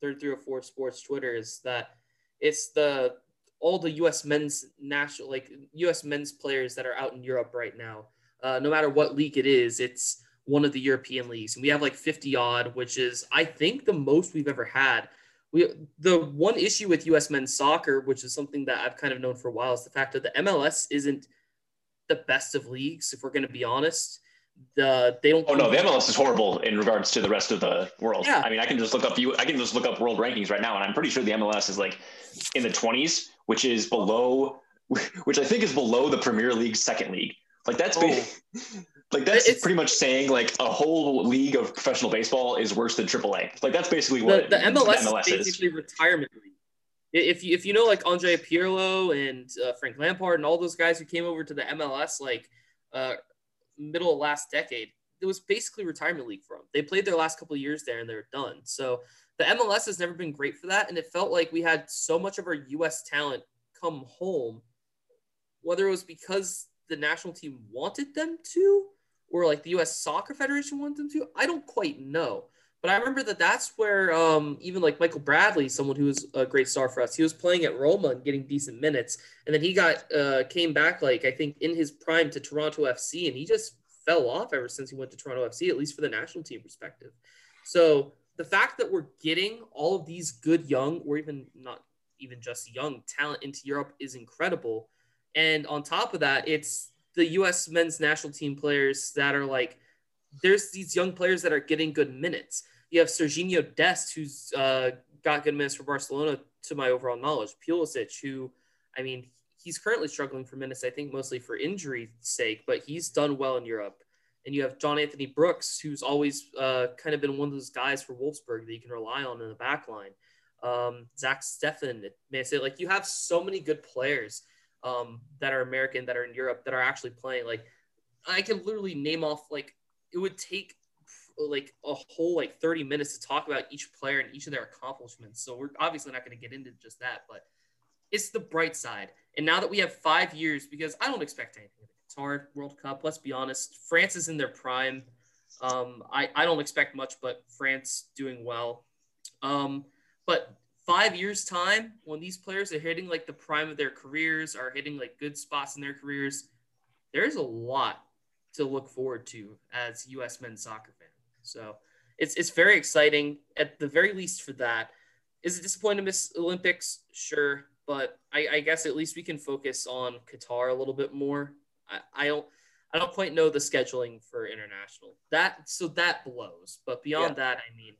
third three or four sports Twitter is that it's the all the U.S. men's national like U.S. men's players that are out in Europe right now. Uh, no matter what league it is, it's one of the European leagues, and we have like 50 odd, which is I think the most we've ever had we the one issue with U.S. men's soccer, which is something that I've kind of known for a while, is the fact that the MLS isn't the best of leagues. If we're going to be honest, the they don't. Oh no, the MLS is horrible in regards to the rest of the world. Yeah. I mean, I can just look up you. I can just look up world rankings right now, and I'm pretty sure the MLS is like in the 20s, which is below, which I think is below the Premier League second league. Like that's oh. Like that's it's, pretty much saying like a whole league of professional baseball is worse than AAA. Like that's basically what the, the MLS, MLS is basically is. retirement league. If you if you know like Andre Pirlo and uh, Frank Lampard and all those guys who came over to the MLS like uh, middle of last decade, it was basically retirement league for them. They played their last couple of years there and they're done. So the MLS has never been great for that, and it felt like we had so much of our U.S. talent come home, whether it was because the national team wanted them to or like the U.S. Soccer Federation wanted them to. I don't quite know, but I remember that that's where um, even like Michael Bradley, someone who was a great star for us, he was playing at Roma and getting decent minutes, and then he got uh, came back like I think in his prime to Toronto FC, and he just fell off ever since he went to Toronto FC, at least for the national team perspective. So the fact that we're getting all of these good young, or even not even just young talent into Europe is incredible. And on top of that, it's the U.S. men's national team players that are like, there's these young players that are getting good minutes. You have Sergiño Dest, who's uh, got good minutes for Barcelona, to my overall knowledge. Pulisic, who, I mean, he's currently struggling for minutes, I think mostly for injury sake, but he's done well in Europe. And you have John Anthony Brooks, who's always uh, kind of been one of those guys for Wolfsburg that you can rely on in the back line. Um, Zach Steffen, may I say, like you have so many good players um, that are American that are in Europe that are actually playing. Like I can literally name off like it would take like a whole like 30 minutes to talk about each player and each of their accomplishments. So we're obviously not going to get into just that, but it's the bright side. And now that we have five years, because I don't expect anything the Qatar World Cup. Let's be honest. France is in their prime. Um, I, I don't expect much, but France doing well. Um, but five years time when these players are hitting like the prime of their careers are hitting like good spots in their careers there's a lot to look forward to as us men's soccer fan so it's it's very exciting at the very least for that is it disappointing to miss olympics sure but I, I guess at least we can focus on qatar a little bit more I, I don't I don't quite know the scheduling for international. That so that blows. But beyond yeah. that, I mean,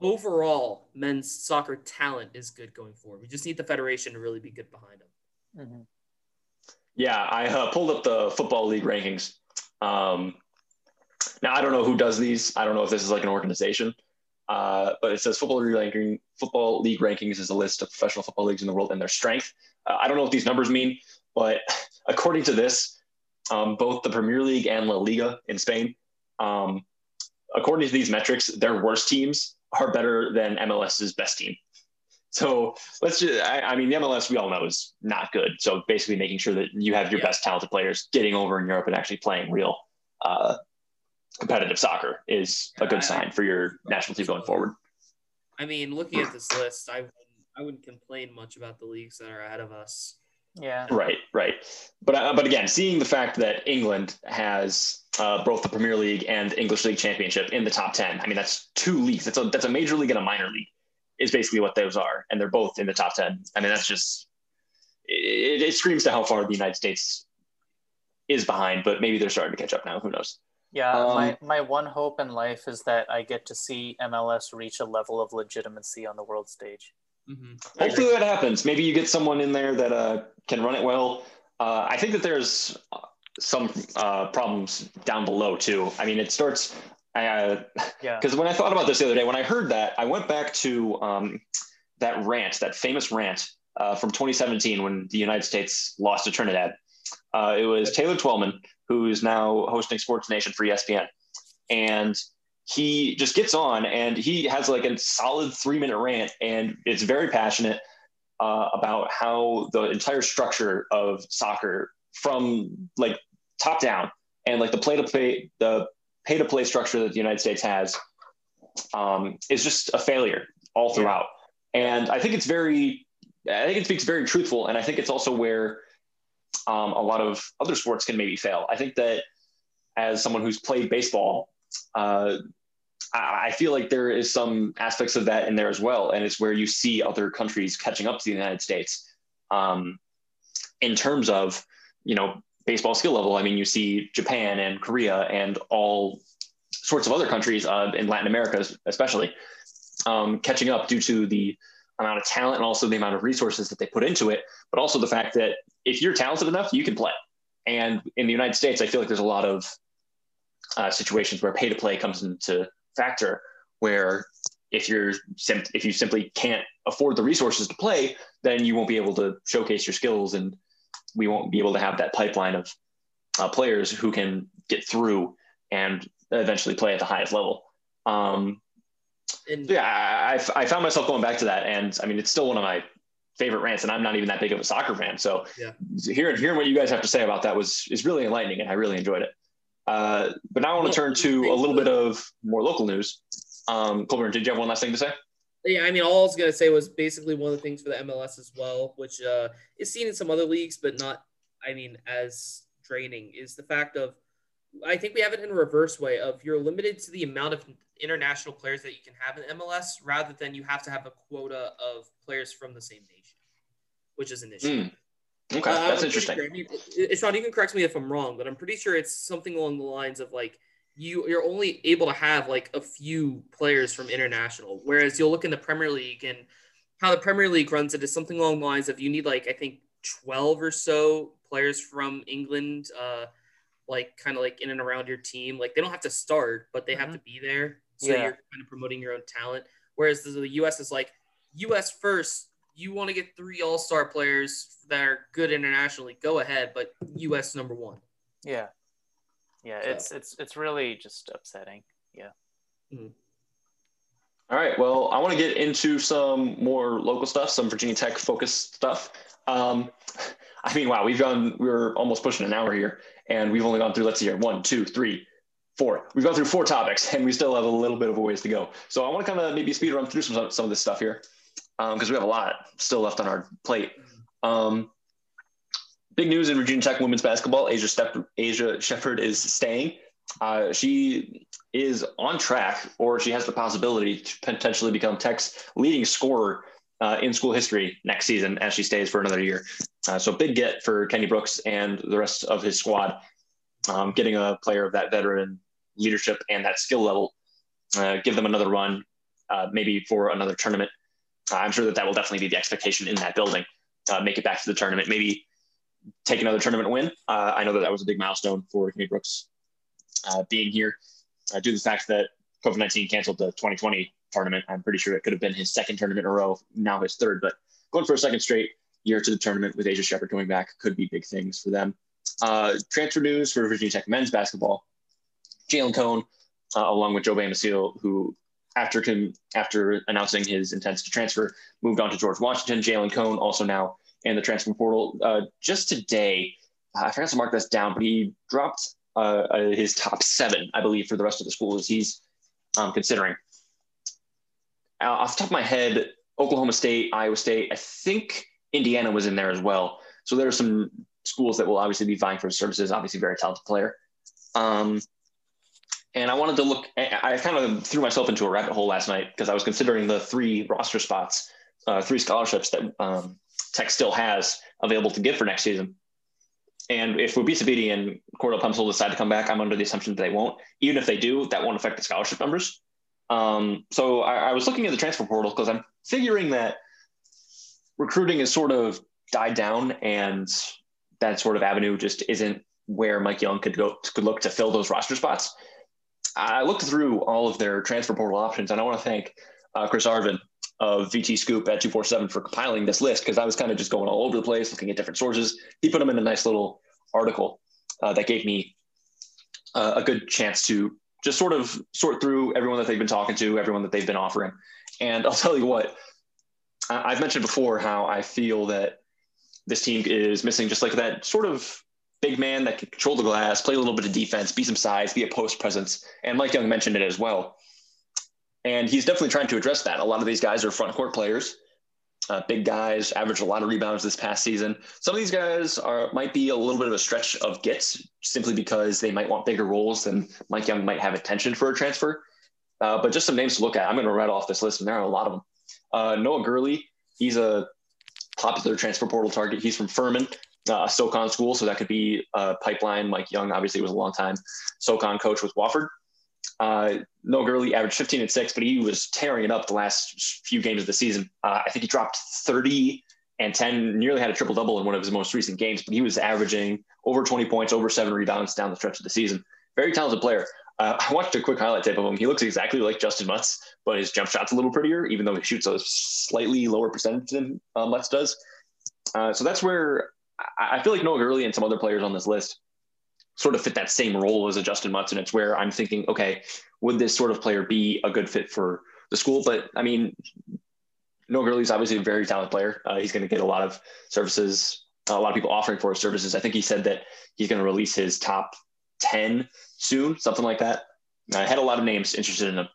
overall men's soccer talent is good going forward. We just need the federation to really be good behind them. Mm-hmm. Yeah, I uh, pulled up the football league rankings. Um, now I don't know who does these. I don't know if this is like an organization, uh, but it says football league ranking. Football league rankings is a list of professional football leagues in the world and their strength. Uh, I don't know what these numbers mean, but according to this, um, both the Premier League and La Liga in Spain, um, according to these metrics, their worst teams are better than MLS's best team. So let's just, I, I, mean, the MLS we all know is not good. So basically making sure that you have your yeah. best talented players getting over in Europe and actually playing real uh, competitive soccer is a good sign for your national team going forward. I mean, looking at this list, I, I wouldn't complain much about the leagues that are ahead of us. Yeah. Right, right. But uh, but again, seeing the fact that England has uh, both the Premier League and English League Championship in the top ten, I mean that's two leagues. That's a that's a major league and a minor league, is basically what those are, and they're both in the top ten. I mean that's just it, it screams to how far the United States is behind, but maybe they're starting to catch up now. Who knows? Yeah, um, my, my one hope in life is that I get to see MLS reach a level of legitimacy on the world stage. Mm-hmm. Hopefully that happens. Maybe you get someone in there that uh, can run it well. Uh, I think that there's some uh, problems down below too. I mean, it starts. Uh, yeah. Because when I thought about this the other day, when I heard that, I went back to um, that rant, that famous rant uh, from 2017 when the United States lost to Trinidad. Uh, it was Taylor Twellman, who is now hosting Sports Nation for ESPN, and he just gets on and he has like a solid three minute rant and it's very passionate uh, about how the entire structure of soccer from like top down and like the play to play the pay to play structure that the united states has um, is just a failure all throughout. And i think it's very i think it speaks very truthful and i think it's also where um, a lot of other sports can maybe fail. I think that as someone who's played baseball uh, I feel like there is some aspects of that in there as well, and it's where you see other countries catching up to the United States um, in terms of you know baseball skill level. I mean, you see Japan and Korea and all sorts of other countries uh, in Latin America, especially um, catching up due to the amount of talent and also the amount of resources that they put into it, but also the fact that if you're talented enough, you can play. And in the United States, I feel like there's a lot of uh, situations where pay to play comes into factor where if you're sim- if you simply can't afford the resources to play, then you won't be able to showcase your skills, and we won't be able to have that pipeline of uh, players who can get through and eventually play at the highest level. Um, and, yeah, I, I found myself going back to that, and I mean, it's still one of my favorite rants, and I'm not even that big of a soccer fan. So yeah. hearing hearing what you guys have to say about that was is really enlightening, and I really enjoyed it. Uh, but now I want to turn to a little bit of more local news. Um, Kolbjorn, did you have one last thing to say? Yeah, I mean, all I was gonna say was basically one of the things for the MLS as well, which uh, is seen in some other leagues, but not, I mean, as draining, is the fact of, I think we have it in a reverse way of you're limited to the amount of international players that you can have in MLS, rather than you have to have a quota of players from the same nation, which is an issue. Mm. Okay, uh, that's interesting. Sure. I mean, it's not. You can correct me if I'm wrong, but I'm pretty sure it's something along the lines of like you you're only able to have like a few players from international, whereas you'll look in the Premier League and how the Premier League runs it is something along the lines of you need like I think 12 or so players from England, uh, like kind of like in and around your team. Like they don't have to start, but they have mm-hmm. to be there. So yeah. you're kind of promoting your own talent. Whereas the US is like US first, you want to get three All Star players that are good internationally, go ahead. But U.S. number one. Yeah, yeah. So. It's it's it's really just upsetting. Yeah. Mm-hmm. All right. Well, I want to get into some more local stuff, some Virginia Tech focused stuff. Um, I mean, wow, we've gone. We're almost pushing an hour here, and we've only gone through. Let's see here. One, two, three, four. We've gone through four topics, and we still have a little bit of a ways to go. So I want to kind of maybe speed run through some some of this stuff here because um, we have a lot still left on our plate. Um, big news in Virginia Tech women's basketball: Asia, Step- Aisha Sheppard is staying. Uh, she is on track, or she has the possibility to potentially become Tech's leading scorer uh, in school history next season as she stays for another year. Uh, so big get for Kenny Brooks and the rest of his squad, um, getting a player of that veteran leadership and that skill level, uh, give them another run uh, maybe for another tournament. Uh, I'm sure that that will definitely be the expectation in that building. Uh, make it back to the tournament, maybe take another tournament win. Uh, I know that that was a big milestone for Kenny Brooks uh, being here. due to the fact that COVID 19 canceled the 2020 tournament, I'm pretty sure it could have been his second tournament in a row, now his third. But going for a second straight year to the tournament with Aisha Sheppard coming back could be big things for them. Uh, transfer news for Virginia Tech men's basketball. Jalen uh, along with Joe Bamisile, who after after announcing his intent to transfer, moved on to George Washington. Jalen Cone also now in the transfer portal. Uh, just today, I forgot to mark this down, but he dropped uh, uh, his top seven, I believe, for the rest of the schools he's um, considering. Uh, off the top of my head, Oklahoma State, Iowa State, I think Indiana was in there as well. So there are some schools that will obviously be vying for his services. Obviously, very talented player. Um, and I wanted to look. I kind of threw myself into a rabbit hole last night because I was considering the three roster spots, uh, three scholarships that um, Tech still has available to give for next season. And if Wabissa Bede and Cordell Pemsl decide to come back, I'm under the assumption that they won't. Even if they do, that won't affect the scholarship numbers. Um, so I, I was looking at the transfer portal because I'm figuring that recruiting has sort of died down and that sort of avenue just isn't where Mike Young could go could look to fill those roster spots. I looked through all of their transfer portal options, and I want to thank uh, Chris Arvin of VT Scoop at 247 for compiling this list because I was kind of just going all over the place, looking at different sources. He put them in a nice little article uh, that gave me uh, a good chance to just sort of sort through everyone that they've been talking to, everyone that they've been offering. And I'll tell you what, I've mentioned before how I feel that this team is missing just like that sort of big man that can control the glass, play a little bit of defense, be some size, be a post presence. And Mike Young mentioned it as well. And he's definitely trying to address that. A lot of these guys are front court players, uh, big guys, averaged a lot of rebounds this past season. Some of these guys are might be a little bit of a stretch of gets simply because they might want bigger roles than Mike Young might have attention for a transfer. Uh, but just some names to look at. I'm going to read off this list, and there are a lot of them. Uh, Noah Gurley, he's a popular transfer portal target. He's from Furman uh, SoCon school, so that could be a pipeline. Mike Young obviously was a long time SoCon coach with Wofford. Uh, Noah Gurley averaged 15 and six, but he was tearing it up the last few games of the season. Uh, I think he dropped 30 and 10, nearly had a triple double in one of his most recent games, but he was averaging over 20 points, over seven rebounds down the stretch of the season. Very talented player. Uh, I watched a quick highlight tape of him. He looks exactly like Justin Mutts, but his jump shot's a little prettier, even though he shoots a slightly lower percentage than uh, Mutts does. Uh, so that's where I feel like Noah Gurley and some other players on this list sort of fit that same role as a Justin Mutts. And it's where I'm thinking, okay, would this sort of player be a good fit for the school? But I mean, Noah Gurley's obviously a very talented player. Uh, he's going to get a lot of services, a lot of people offering for his services. I think he said that he's going to release his top 10 soon, something like that. I had a lot of names interested in him.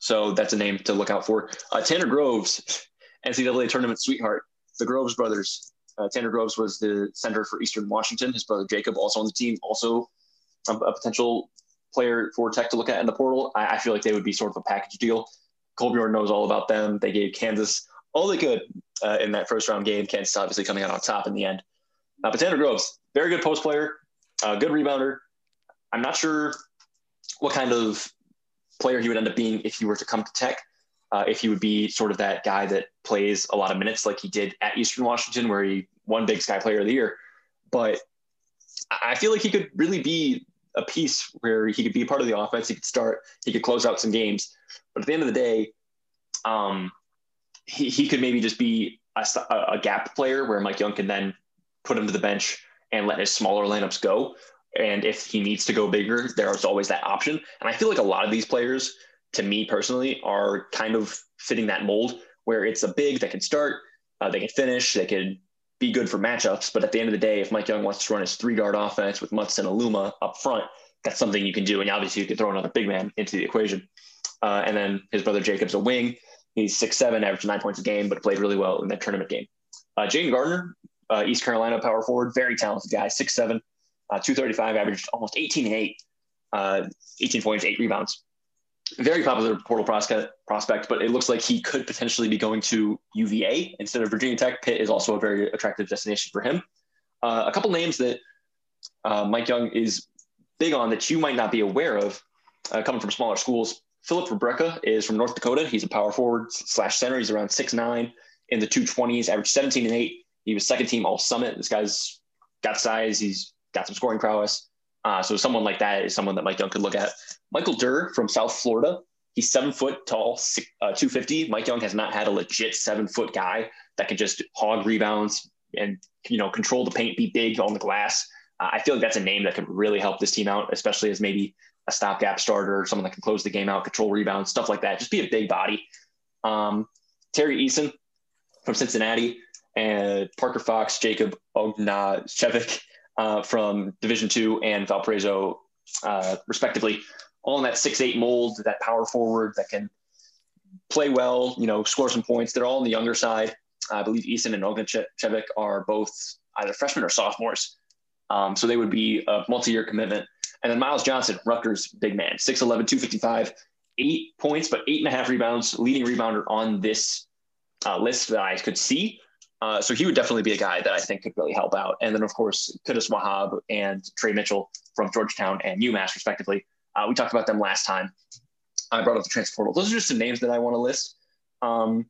So that's a name to look out for. Uh, Tanner Groves, NCAA tournament sweetheart, the Groves brothers. Uh, Tanner Groves was the center for Eastern Washington. His brother Jacob, also on the team, also a, a potential player for Tech to look at in the portal. I, I, feel like they would be sort of a package deal. Kolbjorn knows all about them. They gave Kansas all they could uh, in that first round game. Kansas obviously coming out on top in the end. Uh, but Tanner Groves, very good post player, uh, good rebounder. I'm not sure what kind of player he would end up being if he were to come to Tech uh, if he would be sort of that guy that plays a lot of minutes like he did at Eastern Washington, where he won Big Sky Player of the Year. But I feel like he could really be a piece where he could be part of the offense. He could start, he could close out some games. But at the end of the day, um, he, he could maybe just be a, a gap player where Mike Young can then put him to the bench and let his smaller lineups go. And if he needs to go bigger, there's always that option. And I feel like a lot of these players to me personally, are kind of fitting that mold where it's a big that can start, uh, they can finish, they can be good for matchups. But at the end of the day, if Mike Young wants to run his three guard offense with Mutts and Aluma up front, that's something you can do. And obviously, you can throw another big man into the equation. Uh, and then his brother Jacob's a wing. He's six seven, averaged nine points a game, but played really well in that tournament game. Uh, Jayden Gardner, uh, East Carolina power forward, very talented guy, six seven, uh, 235, averaged almost 18 and eight, uh, 18 points, eight rebounds very popular portal prospect, but it looks like he could potentially be going to UVA instead of Virginia Tech. Pitt is also a very attractive destination for him. Uh, a couple names that uh, Mike Young is big on that you might not be aware of, uh, coming from smaller schools. Filip Rebraca is from North Dakota. He's a power forward slash center. He's around six nine in the 220s, averaged 17 and 8. He was second team All Summit. This guy's got size. He's got some scoring prowess. Uh, so someone like that is someone that Mike Young could look at. Michael Durr from South Florida. He's seven foot tall, six, uh, 250. Mike Young has not had a legit seven foot guy that can just hog rebounds and you know control the paint, be big on the glass. Uh, I feel like that's a name that could really help this team out, especially as maybe a stopgap starter, someone that can close the game out, control rebounds, stuff like that. Just be a big body. Um, Tari Eason from Cincinnati and Parker Fox, Jacob Ognacevic uh, from Division Two and Valparaiso, uh, respectively, all in that six eight mold, that power forward that can play well, you know, score some points. They're all on the younger side. I believe Eason and Ognacevic are both either freshmen or sophomores. Um, so they would be a multi-year commitment. And then Myles Johnson, Rutgers big man, 6'11", 255, eight points, but eight and a half rebounds, leading rebounder on this uh, list that I could see. Uh, so he would definitely be a guy that I think could really help out. And then, of course, Qudus Wahab and Tre Mitchell from Georgetown and UMass, respectively. Uh, we talked about them last time. I brought up the transfer portal. Those are just some names that I want to list. Um,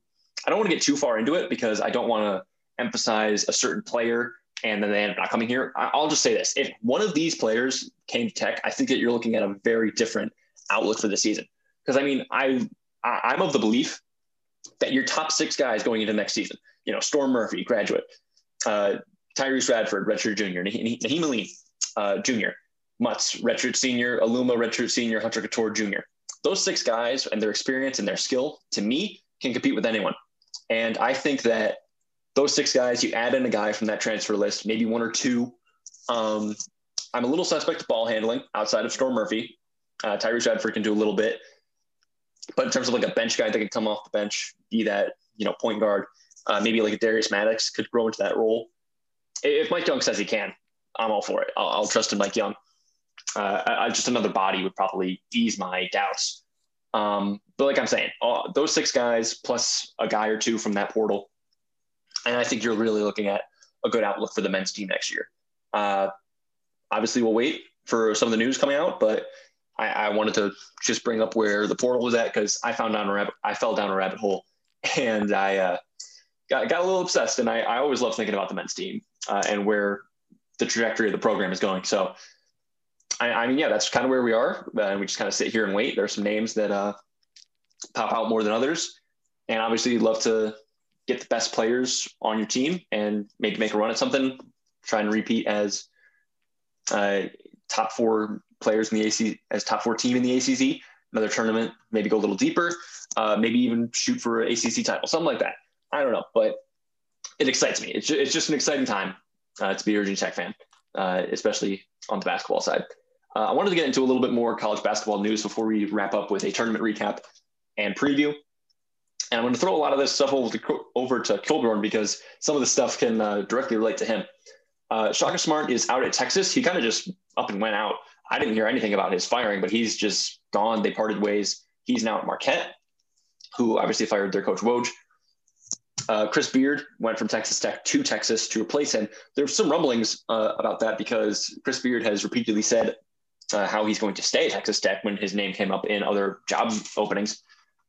I don't want to get too far into it because I don't want to emphasize a certain player and then they end up not coming here. I'll just say this: if one of these players came to Tech, I think that you're looking at a very different outlook for the season. Because I mean, I I'm of the belief that your top six guys going into next season, you know, Storm Murphy, graduate, uh, Tyrese Radford, redshirt junior, Nahiem Alleyne, uh, junior, Mutts, redshirt senior, Aluma, redshirt senior, Hunter Cattoor, junior. Those six guys and their experience and their skill, to me, can compete with anyone. And I think that those six guys, you add in a guy from that transfer list, maybe one or two. Um, I'm a little suspect of ball handling outside of Storm Murphy. Uh, Tyrese Radford can do a little bit, but in terms of like a bench guy that can come off the bench, be that you know point guard, uh, maybe like Darius Maddox could grow into that role. If Mike Young says he can, I'm all for it. I'll, I'll trust in Mike Young. Uh, I, just another body would probably ease my doubts. Um, but like I'm saying, those six guys plus a guy or two from that portal, and I think you're really looking at a good outlook for the men's team next year. Uh, obviously, we'll wait for some of the news coming out, but I, I wanted to just bring up where the portal was at because I found down a rabbit, I fell down a rabbit hole, and I uh, got got a little obsessed. And I, I always love thinking about the men's team uh, and where the trajectory of the program is going. So, I, I mean, yeah, that's kind of where we are, uh, and we just kind of sit here and wait. There are some names that uh, pop out more than others, and obviously, you'd love to get the best players on your team and maybe make a run at something, try and repeat as uh, top four players in the AC as top four team in the ACC. Another tournament, maybe go a little deeper, uh, maybe even shoot for an ACC title, something like that. I don't know, but it excites me. It's it's just an exciting time uh, to be a Virginia Tech fan, uh, especially on the basketball side. Uh, I wanted to get into a little bit more college basketball news before we wrap up with a tournament recap and preview. And I'm going to throw a lot of this stuff over to, over to Kolbjorn because some of the stuff can uh, directly relate to him. Uh, Shaka Smart is out at Texas. He kind of just up and went out. I didn't hear anything about his firing, but he's just gone. They parted ways. He's now at Marquette, who obviously fired their coach Woj. Uh, Chris Beard went from Texas Tech to Texas to replace him. There There's some rumblings uh, about that because Chris Beard has repeatedly said uh, how he's going to stay at Texas Tech when his name came up in other job openings.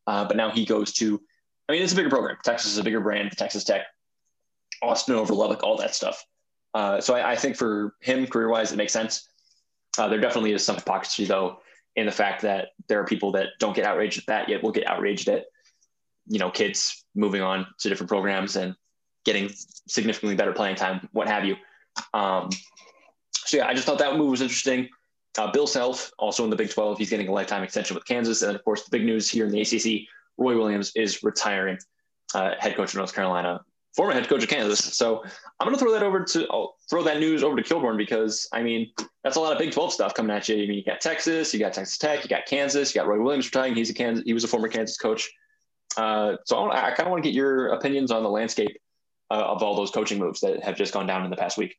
Uh, but now he goes to I mean, it's a bigger program. Texas is a bigger brand. Texas Tech, Austin over Lubbock, all that stuff. Uh, so I, I, think for him, career wise, it makes sense. Uh, there definitely is some hypocrisy, though, in the fact that there are people that don't get outraged at that yet will get outraged at, you know, kids moving on to different programs and getting significantly better playing time, what have you. Um, so yeah, I just thought that move was interesting. Uh, Bill Self, also in the Big 12, he's getting a lifetime extension with Kansas, and of course the big news here in the ACC Roy Williams is retiring, uh, head coach of North Carolina, former head coach of Kansas. So I'm going to throw that over to I'll throw that news over to Kolbjorn because I mean that's a lot of Big 12 stuff coming at you. I mean you got Texas, you got Texas Tech, you got Kansas, you got Roy Williams retiring. He's a Kansas, he was a former Kansas coach. Uh, so I, I kind of want to get your opinions on the landscape uh, of all those coaching moves that have just gone down in the past week.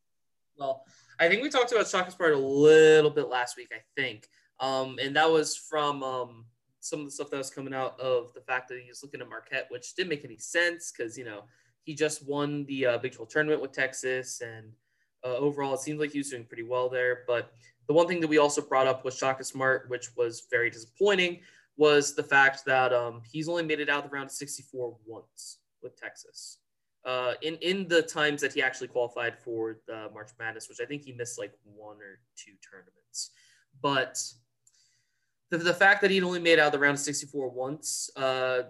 Well, I think we talked about Smart a little bit last week. I think, um, and that was from um, some of the stuff that was coming out of the fact that he was looking at Marquette, which didn't make any sense because you know he just won the uh, Big 12 tournament with Texas, and uh, overall it seems like he was doing pretty well there. But the one thing that we also brought up was Shaka Smart, which was very disappointing, was the fact that um, he's only made it out of the round of 64 once with Texas. Uh, in in the times that he actually qualified for the March Madness, which I think he missed like one or two tournaments, but the, the fact that he'd only made out of the round of 64 once, uh,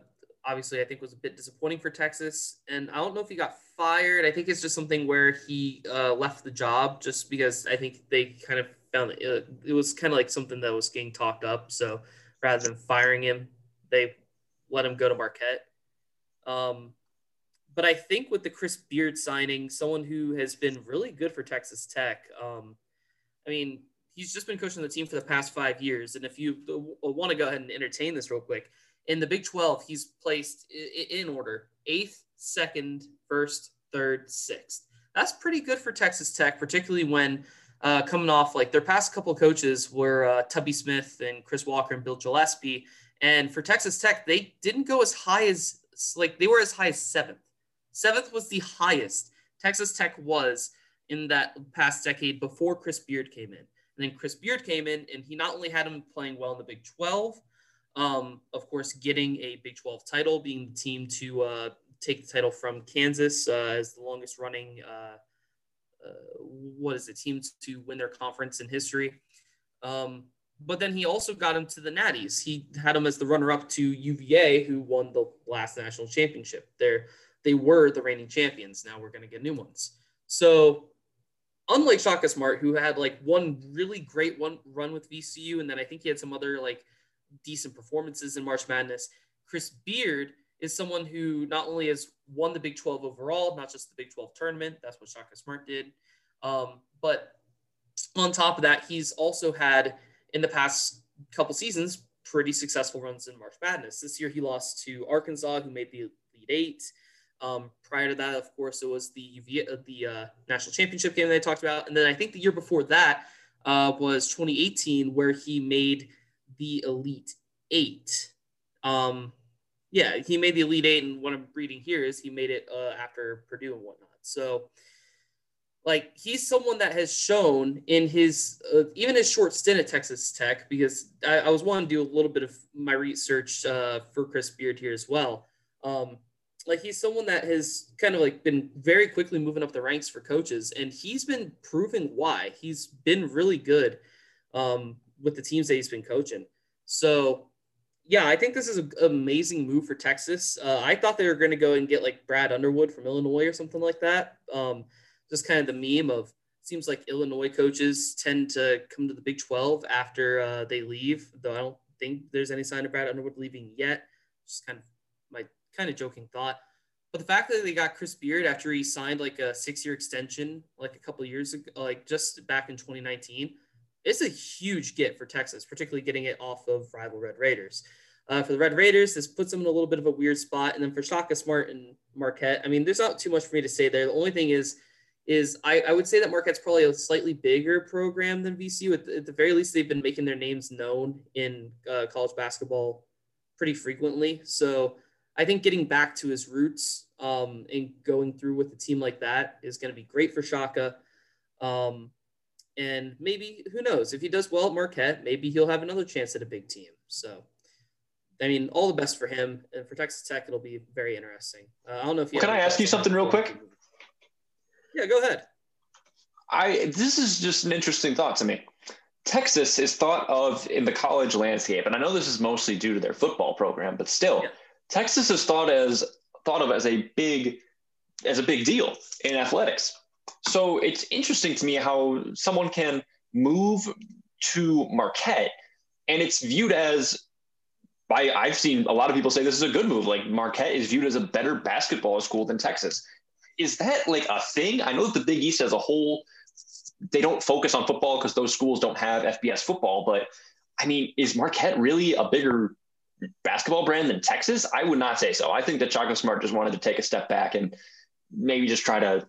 obviously I think was a bit disappointing for Texas. And I don't know if he got fired. I think it's just something where he uh, left the job just because I think they kind of found it, uh, it was kind of like something that was getting talked up. So rather than firing him, they let him go to Marquette. Um, but I think with the Chris Beard signing, someone who has been really good for Texas Tech. Um, I mean, he's just been coaching the team for the past five years. And if you want to go ahead and entertain this real quick, in the Big 12, he's placed in order eighth, second, first, third, sixth. That's pretty good for Texas Tech, particularly when uh, coming off like their past couple coaches were uh, Tubby Smith and Chris Walker and Bill Gillispie. And for Texas Tech, they didn't go as high as like they were as high as seventh. Seventh was the highest Texas Tech was in that past decade before Chris Beard came in. And then Chris Beard came in, and he not only had him playing well in the Big 12, um, of course, getting a Big 12 title, being the team to uh, take the title from Kansas uh, as the longest running, uh, what is it, team to win their conference in history. Um, but then he also got him to the Natties. He had him as the runner up to UVA, who won the last national championship. They're, they were the reigning champions. Now we're going to get new ones. So, unlike Shaka Smart, who had like one really great one run with VCU, and then I think he had some other like decent performances in March Madness. Chris Beard is someone who not only has won the Big 12 overall, not just the Big 12 tournament, that's what Shaka Smart did, um, but on top of that, he's also had in the past couple seasons pretty successful runs in March Madness. This year he lost to Arkansas, who made the Elite Eight. Um, prior to that, of course, it was the uh, the uh, national championship game that I talked about, and then I think the year before that uh, was 2018, where he made the Elite Eight. Um, yeah, he made the Elite Eight, and what I'm reading here is he made it uh, after Purdue and whatnot. So, like, he's someone that has shown in his uh, even his short stint at Texas Tech, because I, I was wanting to do a little bit of my research uh, for Chris Beard here as well. Um, like he's someone that has kind of like been very quickly moving up the ranks for coaches, and he's been proving why he's been really good um, with the teams that he's been coaching. So, yeah, I think this is an amazing move for Texas. Uh, I thought they were going to go and get like Brad Underwood from Illinois or something like that. Um, just kind of the meme of seems like Illinois coaches tend to come to the Big 12 after uh, they leave, though I don't think there's any sign of Brad Underwood leaving yet. Just kind of my kind of joking thought. But the fact that they got Chris Beard after he signed like a six year extension, like a couple years ago, like just back in 2019, it's a huge get for Texas, particularly getting it off of rival Red Raiders. Uh, for the Red Raiders, this puts them in a little bit of a weird spot. And then for Shaka Smart and Marquette, I mean, there's not too much for me to say there. The only thing is, is I, I would say that Marquette's probably a slightly bigger program than VCU. At the, at the very least, they've been making their names known in uh, college basketball pretty frequently. So I think getting back to his roots um, and going through with a team like that is going to be great for Shaka. Um, and maybe who knows if he does well at Marquette, maybe he'll have another chance at a big team. So, I mean, all the best for him and for Texas Tech. It'll be very interesting. Uh, I don't know if you can I ask you something real quick. Yeah, go ahead. I this is just an interesting thought to me. Texas is thought of in the college landscape, and I know this is mostly due to their football program, but still, yeah. Texas is thought as thought of as a big as a big deal in athletics. So it's interesting to me how someone can move to Marquette and it's viewed as I, I've seen a lot of people say this is a good move. Like Marquette is viewed as a better basketball school than Texas. Is that like a thing? I know that the Big East as a whole, they don't focus on football because those schools don't have FBS football. But I mean, is Marquette really a bigger basketball brand than Texas? I would not say so. I think that Shaka Smart just wanted to take a step back and maybe just try to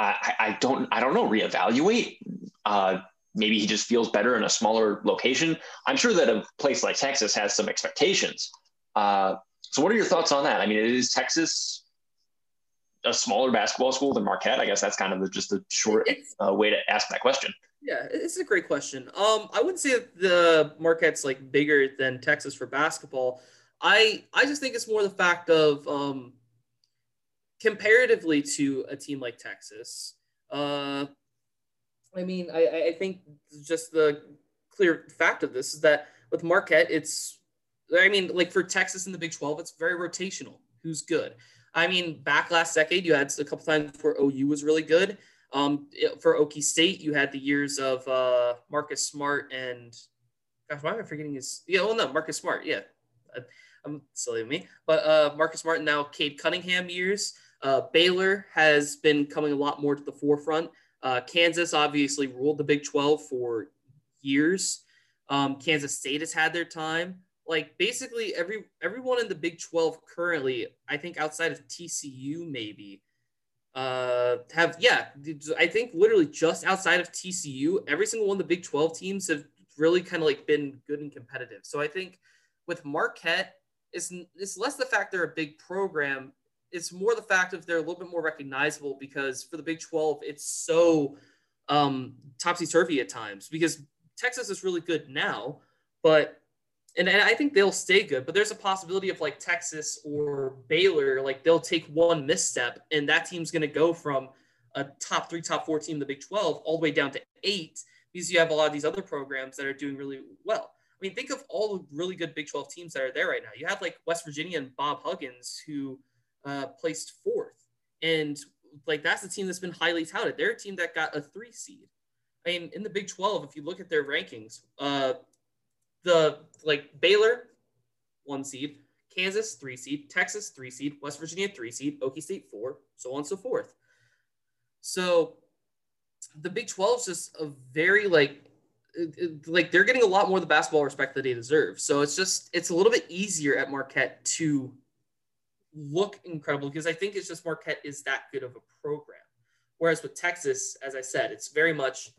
I, I don't I don't know reevaluate. Uh, maybe he just feels better in a smaller location. I'm sure that a place like Texas has some expectations. Uh, so, what are your thoughts on that? I mean, is Texas a smaller basketball school than Marquette? I guess that's kind of the, just a short uh, way to ask that question. Yeah, it's a great question. Um, I wouldn't say that the Marquette's like bigger than Texas for basketball. I I just think it's more the fact of um, comparatively to a team like Texas. Uh, I mean, I, I think just the clear fact of this is that with Marquette, it's I mean, like for Texas in the Big 12, it's very rotational. Who's good? I mean, back last decade, you had a couple times where OU was really good. Um, for Okie State, you had the years of uh, Marcus Smart and gosh, why am I forgetting his? Yeah, well, no, Marcus Smart. Yeah, I, am silly of me, but uh, Marcus Smart now Cade Cunningham years. Uh, Baylor has been coming a lot more to the forefront. Uh, Kansas obviously ruled the Big 12 for years. Um, Kansas State has had their time. Like basically every everyone in the Big 12 currently, I think outside of TCU maybe, uh, have yeah, I think literally just outside of TCU, every single one of the Big 12 teams have really kind of like been good and competitive. So I think with Marquette, it's it's less the fact they're a big program, it's more the fact of they're a little bit more recognizable because for the Big 12, it's so um, topsy turvy at times because Texas is really good now, but and, and I think they'll stay good, but there's a possibility of like Texas or Baylor, like they'll take one misstep and that team's going to go from a top three, top four team in the Big 12 all the way down to eight because you have a lot of these other programs that are doing really well. I mean, think of all the really good Big 12 teams that are there right now. You have like West Virginia and Bob Huggins who uh, placed fourth. And like that's the team that's been highly touted. They're a team that got a three seed. I mean, in the Big 12, if you look at their rankings, uh, the like Baylor, one seed, Kansas, three seed, Texas, three seed, West Virginia, three seed, Okie State, four, so on and so forth. So the Big 12 is just a very like like they're getting a lot more the basketball respect that they deserve. So it's just it's a little bit easier at Marquette to look incredible because I think it's just Marquette is that good of a program. Whereas with Texas, as I said, it's very much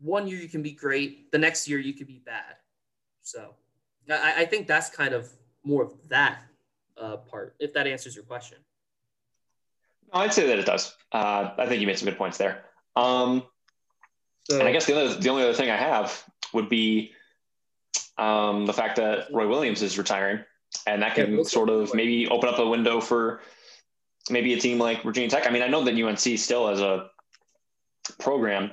one year you can be great, the next year you could be bad. So I, I think that's kind of more of that uh, part, if that answers your question. I'd say that it does. Uh, I think you made some good points there. Um, so, and I guess the other, the only other thing I have would be um, the fact that Roy Williams is retiring and that can sort of maybe open up a window for maybe a team like Virginia Tech. I mean, I know that UNC still as a program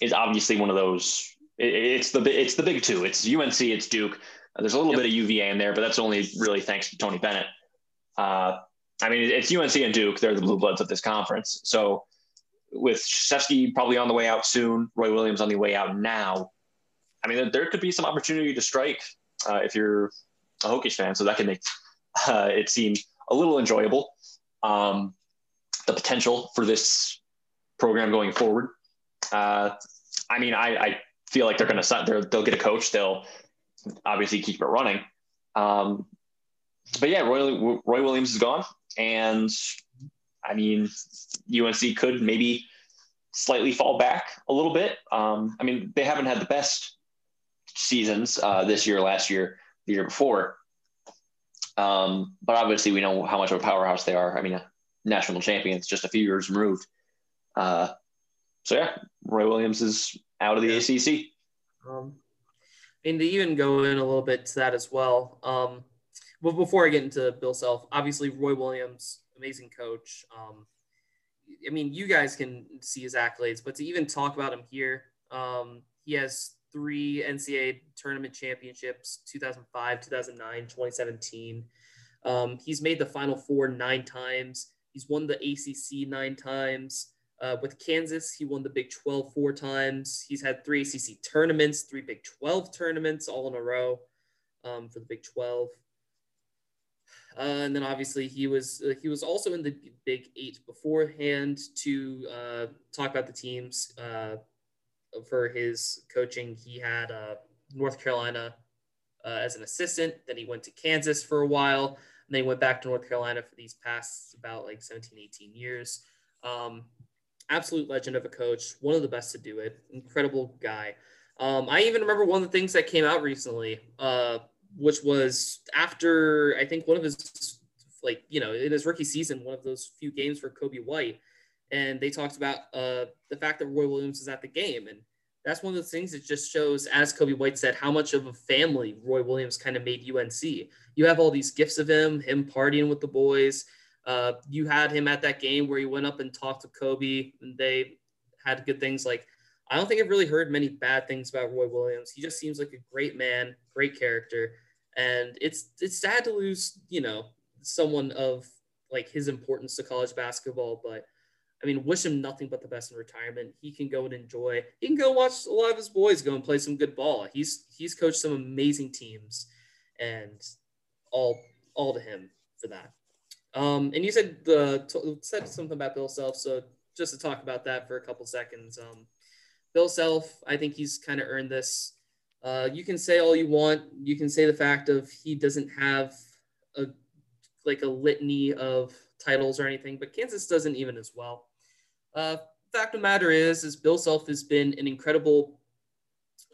is obviously one of those. it's the it's the big two. It's UNC, it's Duke. There's a little yep. bit of UVA in there, but that's only really thanks to Tony Bennett. Uh, I mean, it's UNC and Duke. They're the blue bloods of this conference. So with Krzyzewski probably on the way out soon, Roy Williams on the way out now. I mean, there could be some opportunity to strike uh, if you're a Hokies fan, so that can make uh, it seem a little enjoyable. Um, the potential for this program going forward. Uh, I mean, I, I, feel like they're going to they'll get a coach. They'll obviously keep it running. Um, but yeah, Roy, Roy Williams is gone, and I mean, UNC could maybe slightly fall back a little bit. Um, I mean, they haven't had the best seasons uh, this year, last year, the year before. Um, but obviously, we know how much of a powerhouse they are. I mean, national champions, just a few years removed. Uh, so yeah, Roy Williams is out of the yeah. ACC. Um, and to even go in a little bit to that as well. Um, but before I get into Bill Self, obviously Roy Williams, amazing coach. Um, I mean, you guys can see his accolades, but to even talk about him here, um, he has three NCAA tournament championships 2005, 2009, 2017. Um, he's made the Final Four nine times. He's won the ACC nine times. Uh, with Kansas, he won the Big 12 four times. He's had three ACC tournaments, three Big 12 tournaments all in a row um, for the Big 12. Uh, and then obviously he was uh, he was also in the Big Eight beforehand to uh, talk about the teams uh, for his coaching. He had uh, North Carolina uh, as an assistant. Then he went to Kansas for a while. And then he went back to North Carolina for these past about like 17, 18 years. Um, absolute legend of a coach, one of the best to do it. Incredible guy. Um, I even remember one of the things that came out recently, uh, which was after I think one of his like you know in his rookie season, one of those few games for Coby White, and they talked about uh, the fact that Roy Williams is at the game, and that's one of the things that just shows, as Coby White said, how much of a family Roy Williams kind of made UNC. You have all these gifts of him, him partying with the boys. Uh, you had him at that game where he went up and talked to Coby, and they had good things. Like, I don't think I've really heard many bad things about Roy Williams. He just seems like a great man, great character, and it's it's sad to lose, you know, someone of like his importance to college basketball, but I mean, wish him nothing but the best in retirement. He can go and enjoy. He can go watch a lot of his boys go and play some good ball. He's he's coached some amazing teams, and all all to him for that. Um, and you said the said something about Bill Self, so just to talk about that for a couple seconds. Um, Bill Self, I think he's kind of earned this. Uh, you can say all you want. You can say the fact of he doesn't have a like a litany of titles or anything, but Kansas doesn't even as well. Uh, fact of the matter is, is Bill Self has been an incredible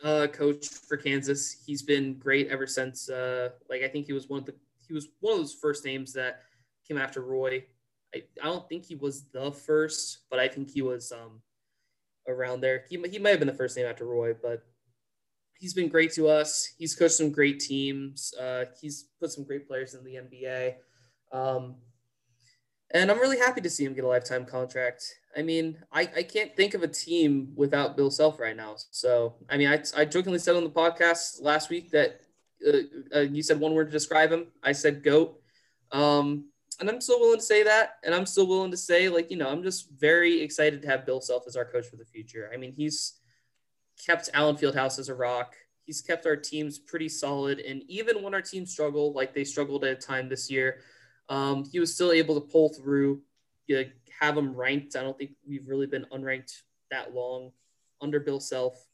uh, coach for Kansas. He's been great ever since. Uh, like I think he was one of the he was one of those first names that came after Roy. I, I don't think he was the first, but I think he was um, around there. He, he might have been the first name after Roy, but he's been great to us. He's coached some great teams. Uh, he's put some great players in the NBA. Um, and I'm really happy to see him get a lifetime contract. I mean, I, I can't think of a team without Bill Self right now. So, I mean, I, I jokingly said on the podcast last week that uh, uh, you said one word to describe him. I said GOAT. Um, and I'm still willing to say that. And I'm still willing to say, like, you know, I'm just very excited to have Bill Self as our coach for the future. I mean, he's kept Allen Fieldhouse as a rock. He's kept our teams pretty solid. And even when our teams struggle, like they struggled at a time this year, um, he was still able to pull through, have them ranked. I don't think we've really been unranked that long under Bill Self.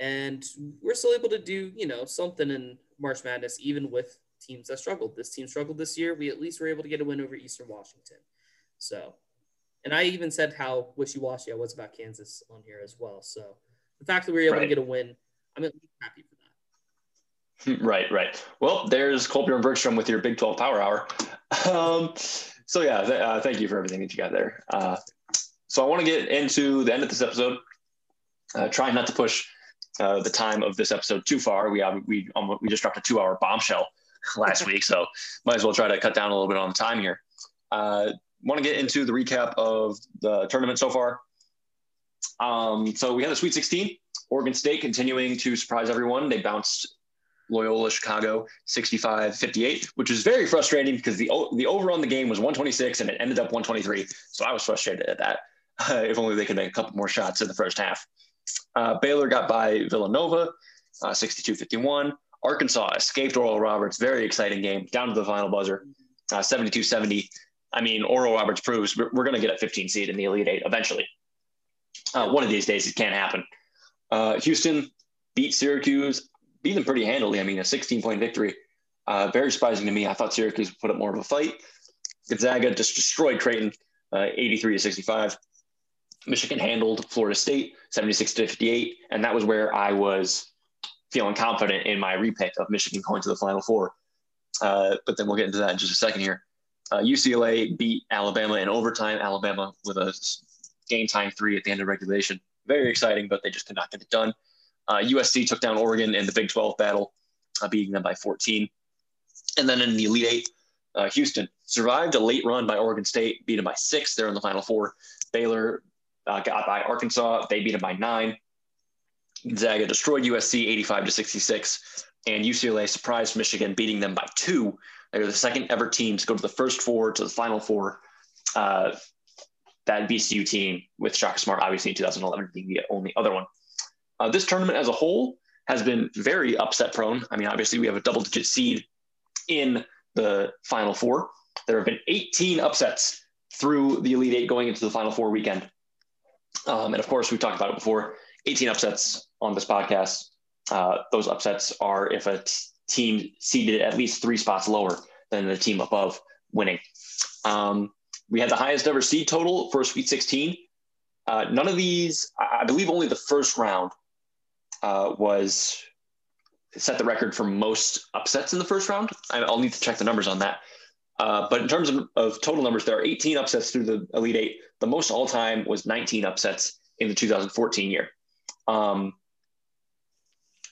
And we're still able to do, you know, something in March Madness, even with teams that struggled. This team struggled this year. We at least were able to get a win over Eastern Washington. So, and I even said how wishy-washy I was about Kansas on here as well. So the fact that we were able right. to get a win, I'm at least happy for that. Right, right. Well, there's Kolbjorn Bergstrom with your Big 12 Power Hour. Um, so yeah, th- uh, thank you for everything that you got there. Uh, so I want to get into the end of this episode. Uh, trying not to push uh, the time of this episode too far. We we um, we just dropped a two-hour bombshell last week, so might as well try to cut down a little bit on the time here. Uh, want to get into the recap of the tournament so far. Um, so we had the Sweet 16. Oregon State continuing to surprise everyone. They bounced Loyola Chicago 65 58, which is very frustrating because the, the over on the game was 126 and it ended up 123. So I was frustrated at that. Uh, if only they could make a couple more shots in the first half. Uh, Baylor got by Villanova uh, 62 51. Arkansas escaped Oral Roberts. Very exciting game down to the final buzzer uh, 72 70. I mean, Oral Roberts proves we're, we're going to get a 15 seed in the Elite Eight eventually. Uh, one of these days, it can't happen. Uh, Houston beat Syracuse beat them pretty handily. I mean, a 16 point victory. Uh, very surprising to me. I thought Syracuse would put up more of a fight. Gonzaga just destroyed Creighton, uh, 83 to 65. Michigan handled Florida State, 76 to 58, and that was where I was feeling confident in my repick of Michigan going to the Final Four. Uh, but then we'll get into that in just a second here. Uh, UCLA beat Alabama in overtime. Alabama with a game time three at the end of regulation. Very exciting, but they just could not get it done. Uh, USC took down Oregon in the Big 12 battle, uh, beating them by 14. And then in the Elite Eight, uh, Houston survived a late run by Oregon State, beat them by six. They're in the Final Four. Baylor uh, got by Arkansas. They beat them by nine. Gonzaga destroyed USC 85 to 66. And UCLA surprised Michigan, beating them by two. They're the second ever team to go to the first four, to the Final Four. Uh, that VCU team with Shaka Smart, obviously in 2011, being the only other one. Uh, this tournament as a whole has been very upset prone. I mean, obviously, we have a double digit seed in the Final Four. There have been 18 upsets through the Elite Eight going into the Final Four weekend. Um, and of course, we've talked about it before 18 upsets on this podcast. Uh, those upsets are if a t- team seeded at least three spots lower than the team above winning. Um, we had the highest ever seed total for a Sweet 16. Uh, none of these, I believe only the first round uh, was set the record for most upsets in the first round. I, will need to check the numbers on that. Uh, but in terms of, of, total numbers, there are 18 upsets through the Elite Eight. The most all time was 19 upsets in the 2014 year. um,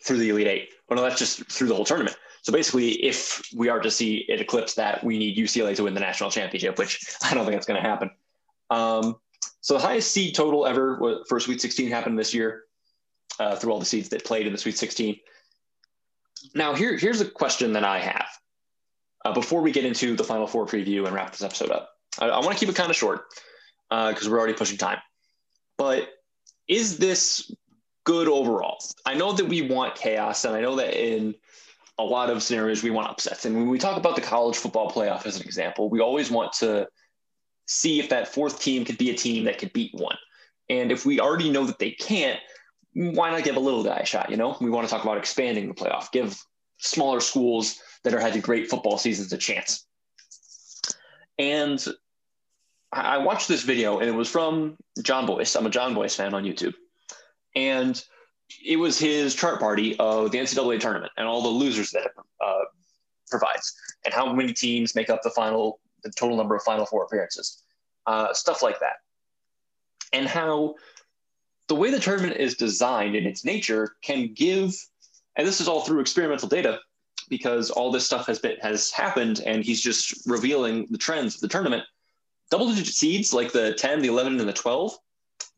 through the Elite Eight. Well, no, that's just through the whole tournament. So basically, if we are to see it eclipse that, we need UCLA to win the national championship, which I don't think that's going to happen. Um, so the highest seed total ever for Sweet 16 happened this year uh, through all the seeds that played in the Sweet 16. Now, here, here's a question that I have uh, before we get into the Final Four preview and wrap this episode up. I, I want to keep it kind of short because uh, we're already pushing time. But is this good overall? I know that we want chaos, and I know that in a lot of scenarios we want upsets. And when we talk about the college football playoff as an example, we always want to see if that fourth team could be a team that could beat one. And if we already know that they can't, why not give a little guy a shot? You know, we want to talk about expanding the playoff, give smaller schools that are having great football seasons a chance. And I watched this video, and it was from Jon Bois. I'm a Jon Bois fan on YouTube, and it was his chart party of the NCAA tournament and all the losers that it uh, provides, and how many teams make up the final, the total number of Final Four appearances, uh, stuff like that, and how the way the tournament is designed in its nature can give, and this is all through experimental data, because all this stuff has been has happened, and he's just revealing the trends of the tournament. Double digit seeds like the 10, the 11, and the 12,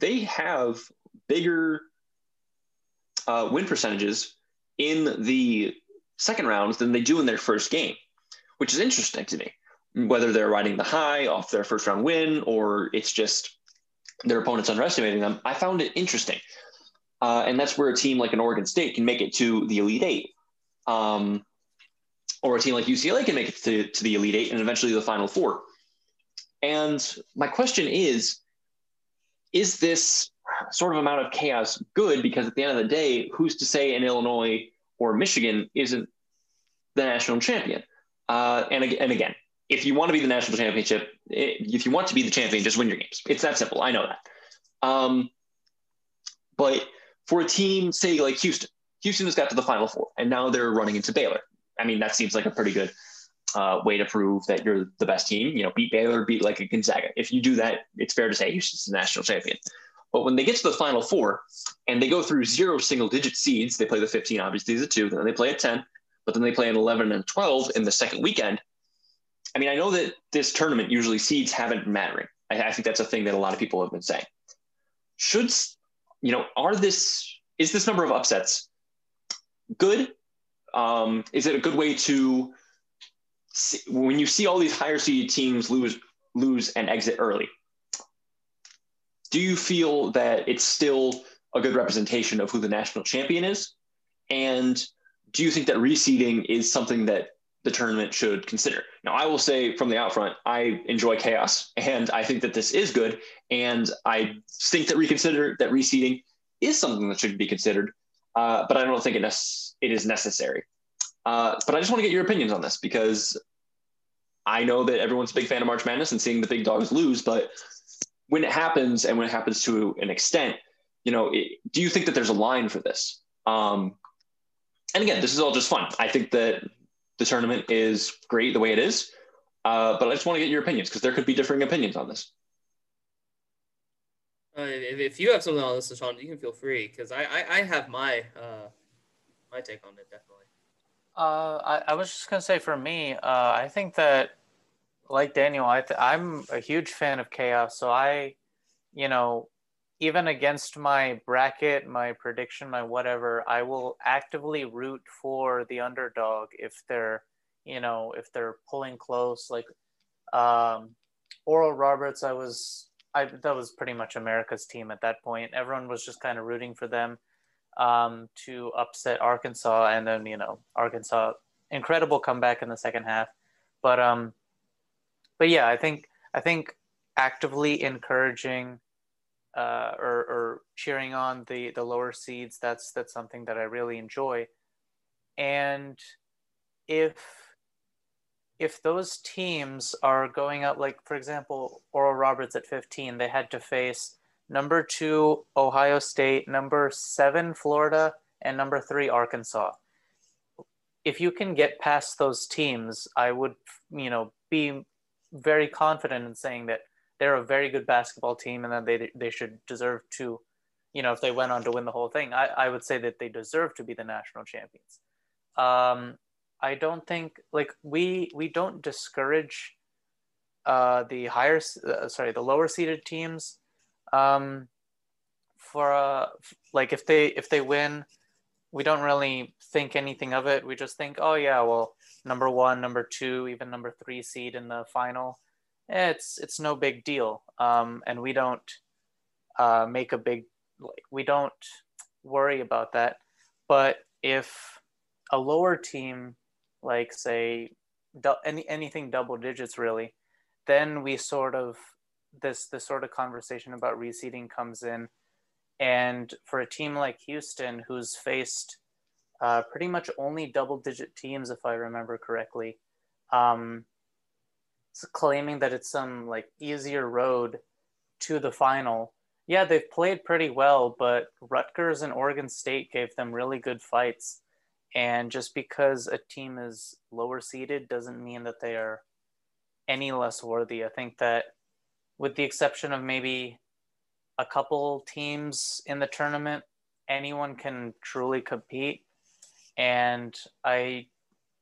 they have bigger uh, win percentages in the second rounds than they do in their first game, which is interesting to me. Whether they're riding the high off their first round win or it's just their opponents underestimating them. I found it interesting. Uh, and that's where a team like an Oregon State can make it to the Elite Eight. Um, or a team like UCLA can make it to, to the Elite Eight and eventually the Final Four. And my question is is this sort of amount of chaos good? Because at the end of the day, who's to say in Illinois or Michigan isn't the national champion? Uh, and, and again, if you want to be the national championship, if you want to be the champion, just win your games. It's that simple. I know that. Um, but for a team, say like Houston, Houston has got to the Final Four, and now they're running into Baylor. I mean, that seems like a pretty good uh, way to prove that you're the best team. You know, beat Baylor, beat like a Gonzaga. If you do that, it's fair to say Houston's the national champion. But when they get to the Final Four and they go through zero single digit seeds, they play the 15, obviously, the two, then they play a 10, but then they play an 11 and 12 in the second weekend I mean, I know that this tournament usually seeds haven't mattering. I, I think that's a thing that a lot of people have been saying. Should you know, are this is this number of upsets good? Um, is it a good way to see, when you see all these higher seed teams lose lose and exit early? Do you feel that it's still a good representation of who the national champion is? And do you think that reseeding is something that the tournament should consider. Now, I will say from the out front, I enjoy chaos, and I think that this is good, and I think that reconsider that reseeding is something that should be considered, uh, but I don't think it, it is necessary. Uh, but I just want to get your opinions on this because I know that everyone's a big fan of March Madness and seeing the big dogs lose, but when it happens and when it happens to an extent, you know, it, do you think that there's a line for this? Um, and again, this is all just fun. I think that the tournament is great the way it is. Uh, but I just want to get your opinions because there could be differing opinions on this. Uh, if, if, you have something on this, Sean, you can feel free because I, I, I have my uh, my take on it definitely. Uh, I, I was just gonna say for me, uh, I think that like Daniel, I th- I'm a huge fan of chaos. So I, you know, even against my bracket, my prediction, my whatever, I will actively root for the underdog if they're, you know, if they're pulling close. Like um, Oral Roberts, I was, I that was pretty much America's team at that point. Everyone was just kind of rooting for them um, to upset Arkansas, and then you know, Arkansas, incredible comeback in the second half. But um, but yeah, I think I think actively encouraging uh, or, or cheering on the the lower seeds. That's that's something that I really enjoy. And if if those teams are going up, like for example, Oral Roberts at 15, they had to face number two Ohio State, number seven Florida, and number three Arkansas. If you can get past those teams, I would, you know, be very confident in saying that they're a very good basketball team and that they they should deserve to, you know, if they went on to win the whole thing, I, I would say that they deserve to be the national champions. Um, I don't think like we we don't discourage uh, the higher uh, sorry the lower seeded teams um, for uh, like if they if they win we don't really think anything of it we just think oh yeah well number one number two even number three seed in the final it's it's no big deal. Um, and we don't uh, make a big like we don't worry about that. But if a lower team like say any anything double digits really then we sort of this this sort of conversation about reseeding comes in. And for a team like houston who's faced uh, pretty much only double digit teams if i remember correctly um, claiming that it's some like easier road to the final yeah they've played pretty well but rutgers and oregon state gave them really good fights and just because a team is lower seeded doesn't mean that they are any less worthy. I think that, with the exception of maybe a couple teams in the tournament, anyone can truly compete. And I,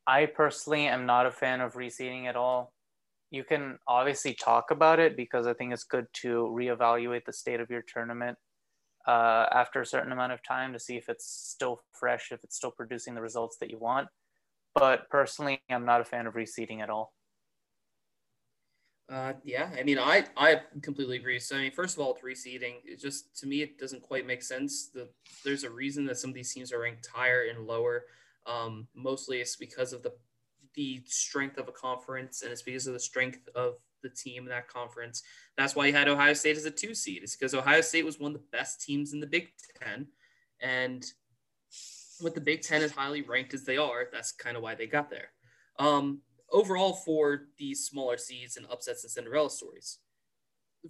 I personally am not a fan of reseeding at all. You can obviously talk about it because I think it's good to reevaluate the state of your tournament uh, after a certain amount of time to see if it's still fresh, if it's still producing the results that you want. But personally, I'm not a fan of reseeding at all. Uh, yeah, I mean, I I completely agree. So I mean, first of all, reseeding. It just to me, it doesn't quite make sense. The, there's a reason that some of these teams are ranked higher and lower. Um, mostly, it's because of the the strength of a conference, and it's because of the strength of the team in that conference. That's why you had Ohio State as a two seed. It's because Ohio State was one of the best teams in the Big Ten, and with the Big Ten as highly ranked as they are, that's kind of why they got there. Um, overall for these smaller seeds and upsets and Cinderella stories.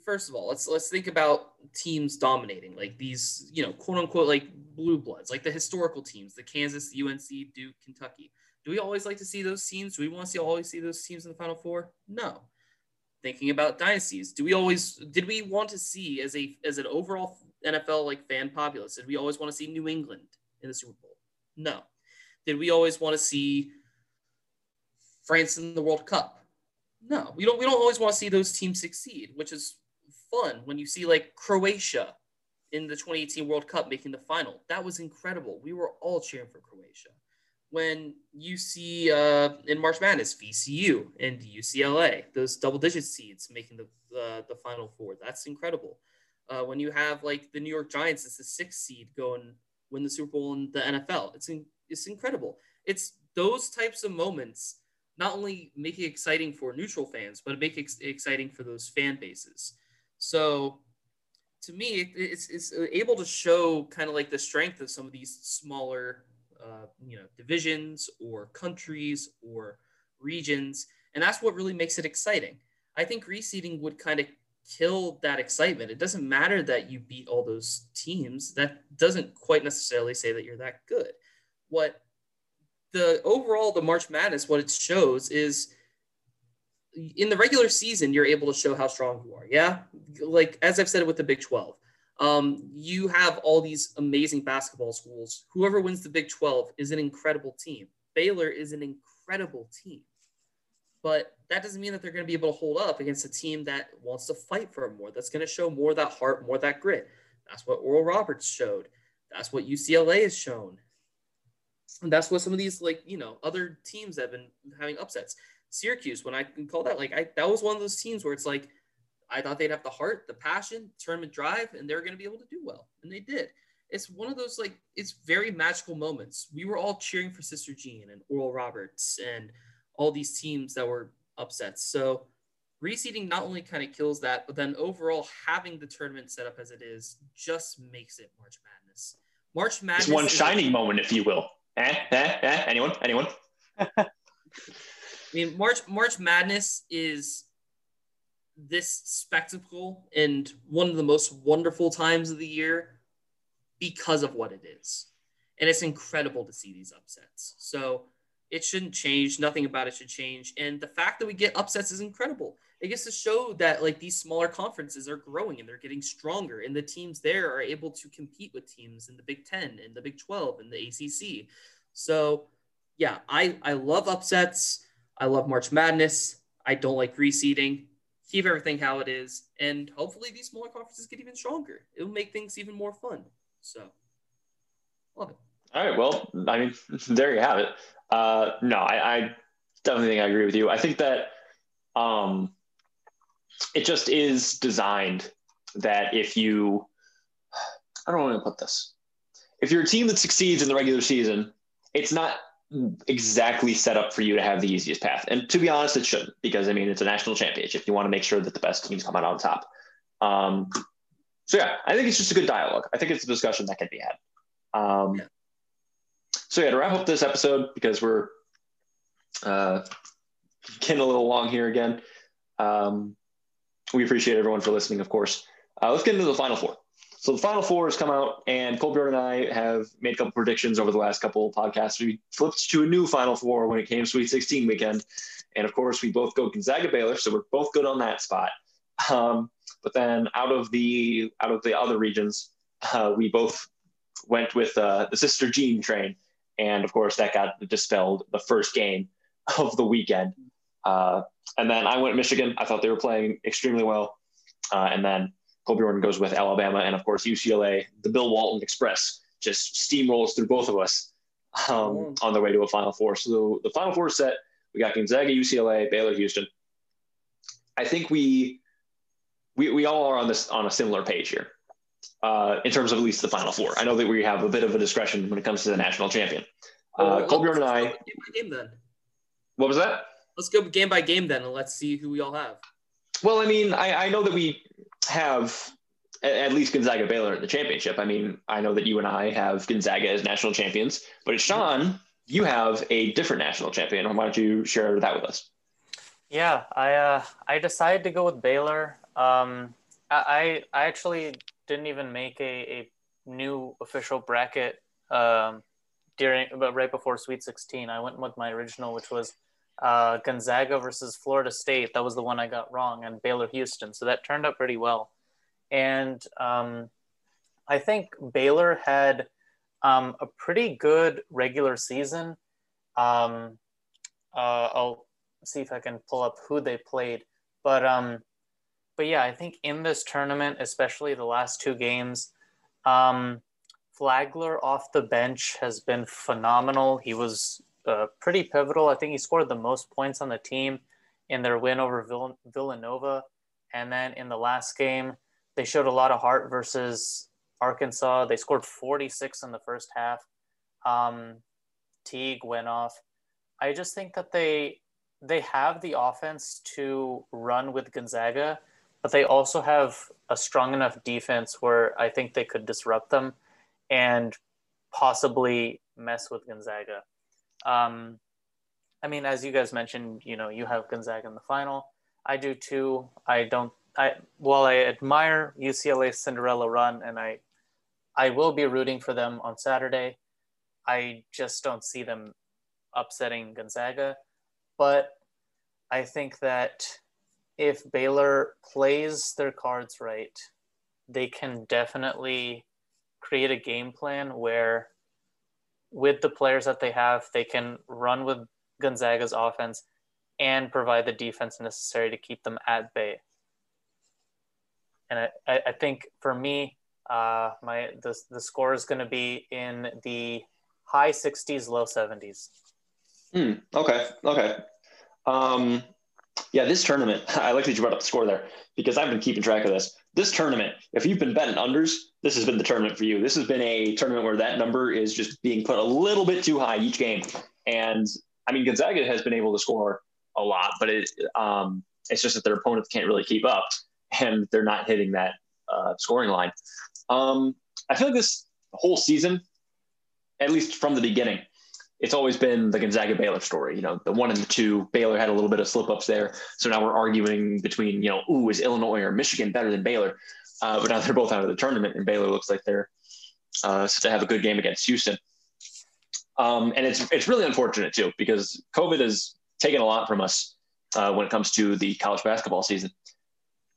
First of all, let's let's think about teams dominating, like these, you know, quote unquote, like blue bloods, like the historical teams, the Kansas, UNC, Duke, Kentucky. Do we always like to see those teams? Do we want to see always see those teams in the Final Four? No. Thinking about dynasties, do we always did we want to see as a as an overall NFL like fan populace? Did we always want to see New England in the Super Bowl? No. Did we always want to see France in the World Cup. No, we don't. We don't always want to see those teams succeed, which is fun when you see like Croatia in the 2018 World Cup making the final. That was incredible. We were all cheering for Croatia. When you see uh, in March Madness, VCU and UCLA, those double-digit seeds making the uh, the Final Four, that's incredible. Uh, when you have like the New York Giants as the sixth seed go and win the Super Bowl in the NFL, it's in, it's incredible. It's those types of moments not only make it exciting for neutral fans, but make it exciting for those fan bases. So to me, it's, it's able to show kind of like the strength of some of these smaller, uh, you know, divisions or countries or regions. And that's what really makes it exciting. I think reseeding would kind of kill that excitement. It doesn't matter that you beat all those teams. That doesn't quite necessarily say that you're that good. What the overall the March Madness, what it shows is in the regular season, you're able to show how strong you are. Yeah. Like, as I've said with the Big 12, um, you have all these amazing basketball schools. Whoever wins the Big 12 is an incredible team. Baylor is an incredible team. But that doesn't mean that they're going to be able to hold up against a team that wants to fight for more, that's going to show more that heart, more that grit. That's what Oral Roberts showed. That's what UCLA has shown. And that's what some of these like you know other teams have been having upsets. Syracuse, when I can call that like I that was one of those teams where it's like I thought they'd have the heart, the passion, tournament drive, and they're going to be able to do well, and they did. It's one of those like it's very magical moments. We were all cheering for Sister Jean and Oral Roberts and all these teams that were upsets. So reseeding not only kind of kills that, but then overall having the tournament set up as it is just makes it March Madness. March Madness. It's one shining moment, if you will. Eh, eh, eh, anyone? Anyone? I mean, March March Madness is this spectacle and one of the most wonderful times of the year because of what it is. And it's incredible to see these upsets. So it shouldn't change. Nothing about it should change. And the fact that we get upsets is incredible. it gets to show that like these smaller conferences are growing and they're getting stronger, and the teams there are able to compete with teams in the Big Ten, in the Big Twelve, in the ACC. So, yeah, I I love upsets. I love March Madness. I don't like reseeding. Keep everything how it is, and hopefully these smaller conferences get even stronger. It'll make things even more fun. So, love it. All right. Well, I mean, there you have it. Uh, no, I, I definitely think I agree with you. I think that um, it just is designed that if you, I don't want to put this, if you're a team that succeeds in the regular season, it's not exactly set up for you to have the easiest path. And to be honest, it shouldn't, because I mean, it's a national championship. You want to make sure that the best teams come out on top. Um, so yeah, I think it's just a good dialogue. I think it's a discussion that can be had. Um, yeah. So yeah, to wrap up this episode, because we're uh, getting a little long here again. Um, we appreciate everyone for listening, of course. Uh, let's get into the final four. So the final four has come out, and Kolbjorn and I have made a couple predictions over the last couple of podcasts. We flipped to a new final four when it came Sweet 16 weekend, and of course, we both go Gonzaga Baylor, so we're both good on that spot. Um, but then out of the out of the other regions, uh, we both went with uh, the Sister Jean train, and of course, that got dispelled the first game of the weekend. Uh, and then I went Michigan. I thought they were playing extremely well. Uh, and then Kolbjorn goes with Alabama. And of course, UCLA, the Bill Walton Express just steamrolls through both of us um, oh. on their way to a Final Four. So the Final Four set, we got Gonzaga, UCLA, Baylor, Houston. I think we we, we all are on this on a similar page here uh, in terms of at least the Final Four. I know that we have a bit of a discretion when it comes to the national champion. Uh, Kolbjorn I. Game then. What was that? Let's go game by game then, and let's see who we all have. Well, I mean, I, I know that we have at least Gonzaga Baylor in the championship. I mean, I know that you and I have Gonzaga as national champions, but Sean, you have a different national champion. Why don't you share that with us? Yeah, I uh, I decided to go with Baylor. Um, I I actually didn't even make a, a new official bracket um, during but right before Sweet 16. I went with my original, which was uh, Gonzaga versus Florida State. That was the one I got wrong, and Baylor Houston. So that turned out pretty well. And um, I think Baylor had um, a pretty good regular season. Um, uh, I'll see if I can pull up who they played, but um, but yeah, I think in this tournament, especially the last two games, um, Flagler off the bench has been phenomenal. He was uh, pretty pivotal. I think he scored the most points on the team in their win over Vill- Villanova. And then in the last game, they showed a lot of heart versus Arkansas. They scored 46 in the first half. Um, Teague went off. I just think that they they have the offense to run with Gonzaga, but they also have a strong enough defense where I think they could disrupt them and possibly mess with Gonzaga. Um, I mean, as you guys mentioned, you know, you have Gonzaga in the final. I do too. I don't. I while I admire UCLA's Cinderella run, and I, I will be rooting for them on Saturday. I just don't see them upsetting Gonzaga, but I think that if Baylor plays their cards right, they can definitely create a game plan where with the players that they have, they can run with Gonzaga's offense and provide the defense necessary to keep them at bay. And I, I think for me, uh, my the, the score is going to be in the high 60s, low 70s. Hmm. okay. Okay. Um, yeah, this tournament, I like that you brought up the score there because I've been keeping track of this. This tournament, if you've been betting unders, this has been the tournament for you. This has been a tournament where that number is just being put a little bit too high each game. And I mean, Gonzaga has been able to score a lot, but it um, it's just that their opponents can't really keep up and they're not hitting that uh, scoring line. Um, I feel like this whole season, at least from the beginning, it's always been the Gonzaga Baylor story. You know, the one and the two, Baylor had a little bit of slip ups there. So now we're arguing between, you know, ooh, is Illinois or Michigan better than Baylor? Uh, but now they're both out of the tournament, and Baylor looks like they're uh, set to have a good game against Houston. Um, and it's it's really unfortunate too because COVID has taken a lot from us uh, when it comes to the college basketball season.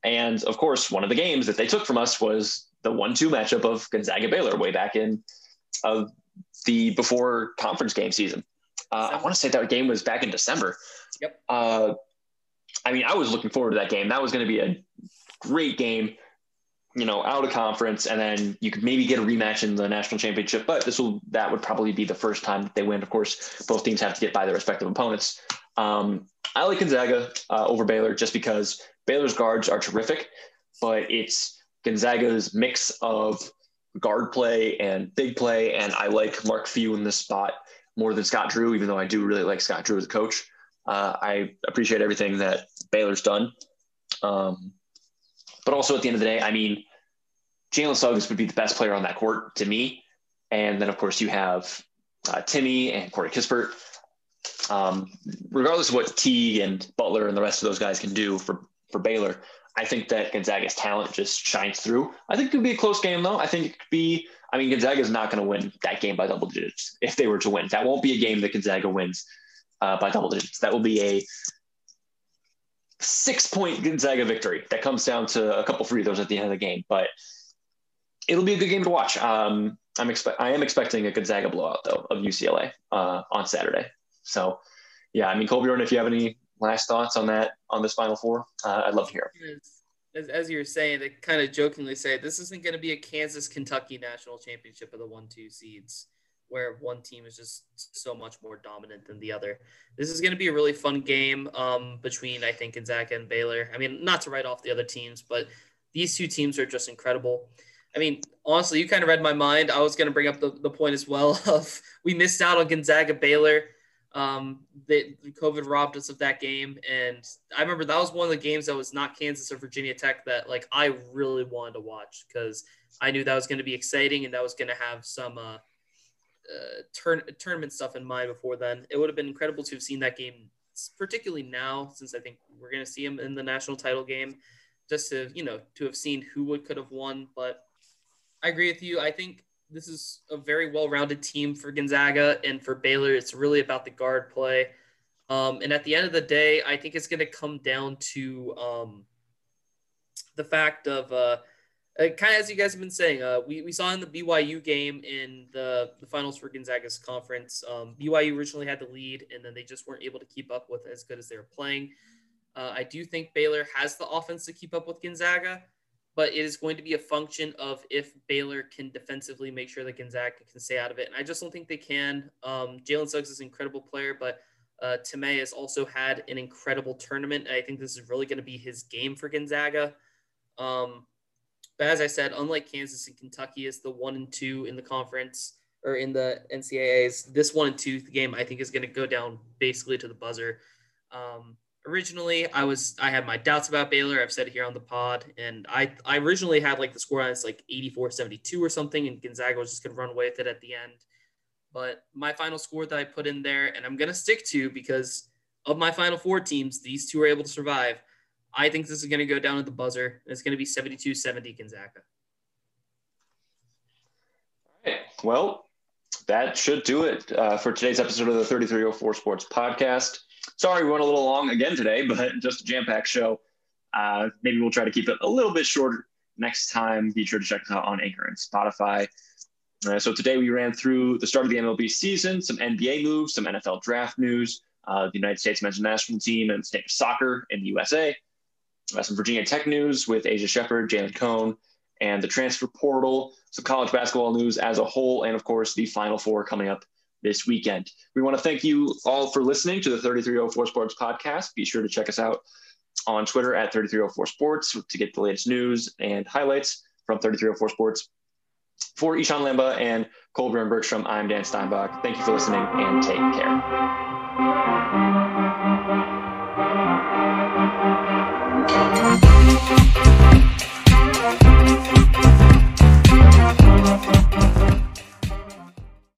And of course, one of the games that they took from us was the one-two matchup of Gonzaga Baylor way back in uh, the before conference game season. Uh, I want to say that game was back in December. Yep. Uh, I mean, I was looking forward to that game. That was going to be a great game, you know, out of conference, and then you could maybe get a rematch in the national championship. But this will that would probably be the first time that they win. Of course, both teams have to get by their respective opponents. Um, I like Gonzaga uh, over Baylor just because Baylor's guards are terrific, but it's Gonzaga's mix of guard play and big play, and I like Mark Few in this spot more than Scott Drew, even though I do really like Scott Drew as a coach. Uh, I appreciate everything that Baylor's done. Um, but also at the end of the day, I mean, Jalen Suggs would be the best player on that court to me. And then, of course, you have uh, Timme and Corey Kispert. Um, regardless of what Teague and Butler and the rest of those guys can do for, for Baylor, I think that Gonzaga's talent just shines through. I think it could be a close game, though. I think it could be, I mean, Gonzaga is not going to win that game by double digits if they were to win. That won't be a game that Gonzaga wins uh, by double digits. That will be a six point Gonzaga victory that comes down to a couple free throws at the end of the game. But it'll be a good game to watch. Um, I'm expect I am expecting a Gonzaga blowout though of UCLA uh, on Saturday. So yeah, I mean Kolbjorn, if you have any last thoughts on that on this Final Four, uh, I'd love to hear. As, as you were saying, they kind of jokingly say this isn't going to be a Kansas Kentucky national championship of the one two seeds where one team is just so much more dominant than the other. This is going to be a really fun game um, between, I think, Gonzaga and Baylor. I mean, not to write off the other teams, but these two teams are just incredible. I mean, honestly, you kind of read my mind. I was going to bring up the, the point as well of we missed out on Gonzaga Baylor. Um, the COVID robbed us of that game, and I remember that was one of the games that was not Kansas or Virginia Tech that like I really wanted to watch because I knew that was going to be exciting and that was going to have some uh, uh, turn, tournament stuff in mind before then. It would have been incredible to have seen that game, particularly now, since I think we're going to see him in the national title game, just to you know to have seen who would could have won. But I agree with you. I think this is a very well-rounded team for Gonzaga and for Baylor. It's really about the guard play. Um, and at the end of the day, I think it's going to come down to um, the fact of uh, uh, kind of as you guys have been saying, uh, we, we saw in the BYU game in the, the finals for Gonzaga's conference, um, BYU originally had the lead, and then they just weren't able to keep up with as good as they were playing. Uh, I do think Baylor has the offense to keep up with Gonzaga, but it is going to be a function of if Baylor can defensively make sure that Gonzaga can stay out of it. And I just don't think they can. Um, Jalen Suggs is an incredible player, but uh, Timme has also had an incredible tournament. I think this is really going to be his game for Gonzaga. Um, but as I said, unlike Kansas and Kentucky is the one and two in the conference or in the NCAA's, this one and two game I think is going to go down basically to the buzzer. Um, originally, I was I had my doubts about Baylor. I've said it here on the pod, and I I originally had like the score on like 84-72 or something, and Gonzaga was just to run away with it at the end. But my final score that I put in there, and I'm going to stick to because of my final four teams, these two are able to survive. I think this is going to go down at the buzzer. And it's going to be 72 70 Gonzaga. All right. Well, that should do it uh, for today's episode of the 3304 Sports Podcast. Sorry, we went a little long again today, but just a jam packed show. Uh, maybe we'll try to keep it a little bit shorter next time. Be sure to check us out on Anchor and Spotify. Uh, so today we ran through the start of the MLB season, some NBA moves, some NFL draft news, uh, the United States men's national team, and state of soccer in the USA uh, some Virginia Tech news with Aisha Sheppard, Jalen Cone, and the transfer portal, some college basketball news as a whole, and of course, the Final Four coming up this weekend. We want to thank you all for listening to the 3304 Sports podcast. Be sure to check us out on Twitter at 3304 Sports to get the latest news and highlights from 3304 Sports. For Ishan Lamba and Kolbjorn Bergstrom, I'm Dan Steinbach. Thank you for listening and take care.